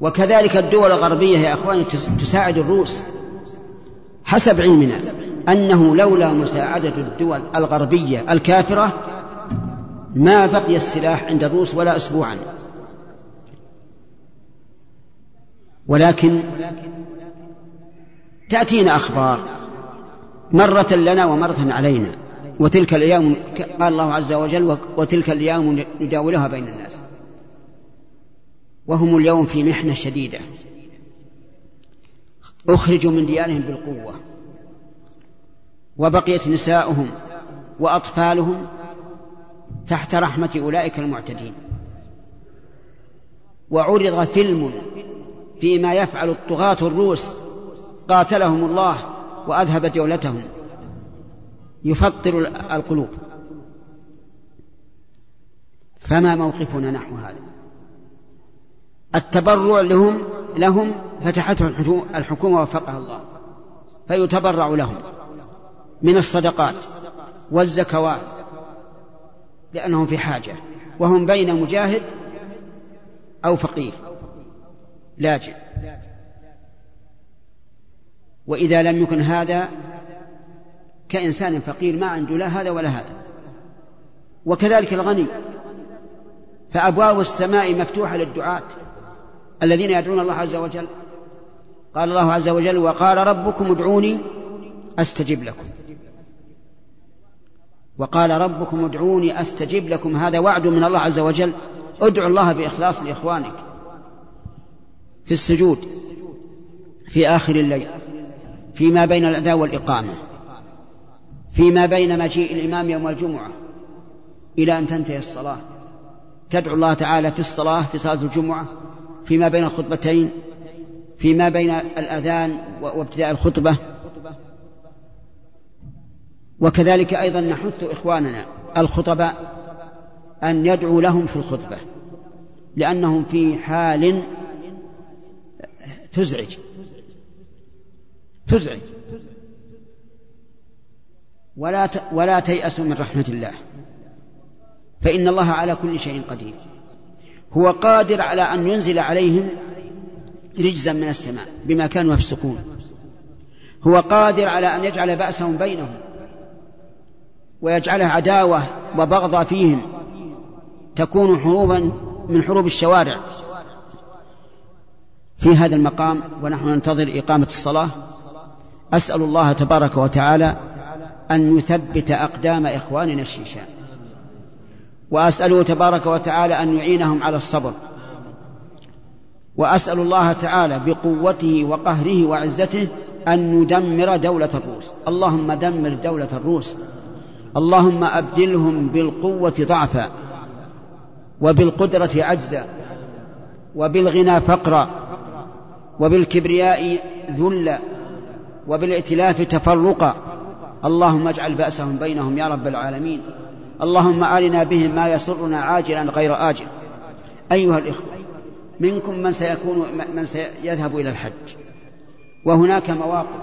وكذلك الدول الغربية يا أخواني تساعد الروس. حسب علمنا أنه لولا مساعدة الدول الغربية الكافرة ما بقي السلاح عند الروس ولا أسبوعا. ولكن تأتينا أخبار مرة لنا ومرة علينا. وتلك الأيام قال الله عز وجل وتلك الأيام نداولها بين الناس. وهم اليوم في محنة شديدة. أخرجوا من ديارهم بالقوة. وبقيت نساؤهم وأطفالهم تحت رحمة أولئك المعتدين. وعرض فيلم فيما يفعل الطغاة الروس. قاتلهم الله. وأذهب جولتهم يفطر القلوب. فما موقفنا نحو هذا. التبرع لهم لهم فتحته الحكومة وفقها الله. فيتبرع لهم من الصدقات والزكوات لأنهم في حاجة. وهم بين مجاهد أو فقير. لاجئ وإذا لم يكن هذا كإنسان فقير ما عنده لا هذا ولا هذا. وكذلك الغني. فأبواب السماء مفتوحة للدعاة الذين يدعون الله عز وجل. قال الله عز وجل وقال ربكم ادعوني أستجب لكم. وقال ربكم ادعوني أستجب لكم. هذا وعد من الله عز وجل. ادعوا الله بإخلاص لإخوانك في السجود في آخر الليل. فيما بين الأذى والإقامة فيما بين مجيء الإمام يوم الجمعة إلى أن تنتهي الصلاة. تدعو الله تعالى في الصلاة في صلاة الجمعة فيما بين الخطبتين فيما بين الأذان وابتداء الخطبة. وكذلك أيضا نحث إخواننا الخطباء أن يدعوا لهم في الخطبة لأنهم في حال تزعج. تزعج. ولا ولا تيأسوا من رحمة الله. فإن الله على كل شيء قدير. هو قادر على أن ينزل عليهم رجزا من السماء بما كانوا يفسقون. هو قادر على أن يجعل بأسهم بينهم ويجعلها عداوة وبغضة فيهم تكون حروبا من حروب الشوارع. في هذا المقام ونحن ننتظر إقامة الصلاة. أسأل الله تبارك وتعالى أن يثبت أقدام إخواننا الشيشان. وأسأله تبارك وتعالى أن يعينهم على الصبر. وأسأل الله تعالى بقوته وقهره وعزته أن ندمر دولة الروس. اللهم دمر دولة الروس. اللهم أبدلهم بالقوة ضعفا وبالقدرة عجزا وبالغنى فقرا وبالكبرياء ذلا وبالائتلاف تفرقا. اللهم اجعل بأسهم بينهم يا رب العالمين. اللهم آلنا بهم ما يسرنا عاجلا غير آجل. أيها الإخوة منكم من سيكون من سيذهب إلى الحج. وهناك مواقف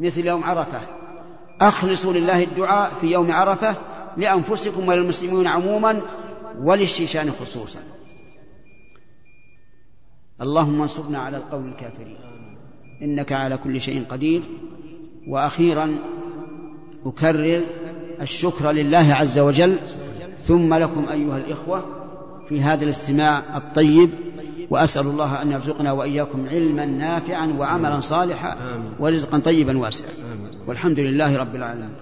مثل يوم عرفة. أخلصوا لله الدعاء في يوم عرفة لأنفسكم وللمسلمين عموما وللشيشان خصوصا. اللهم انصرنا على القوم الكافرين. إنك على كل شيء قدير. وأخيرا أكرر الشكر لله عز وجل. ثم لكم أيها الإخوة في هذا الاستماع الطيب وأسأل الله أن يرزقنا وإياكم علما نافعا وعملا صالحا ورزقا طيبا واسعا. والحمد لله رب العالمين.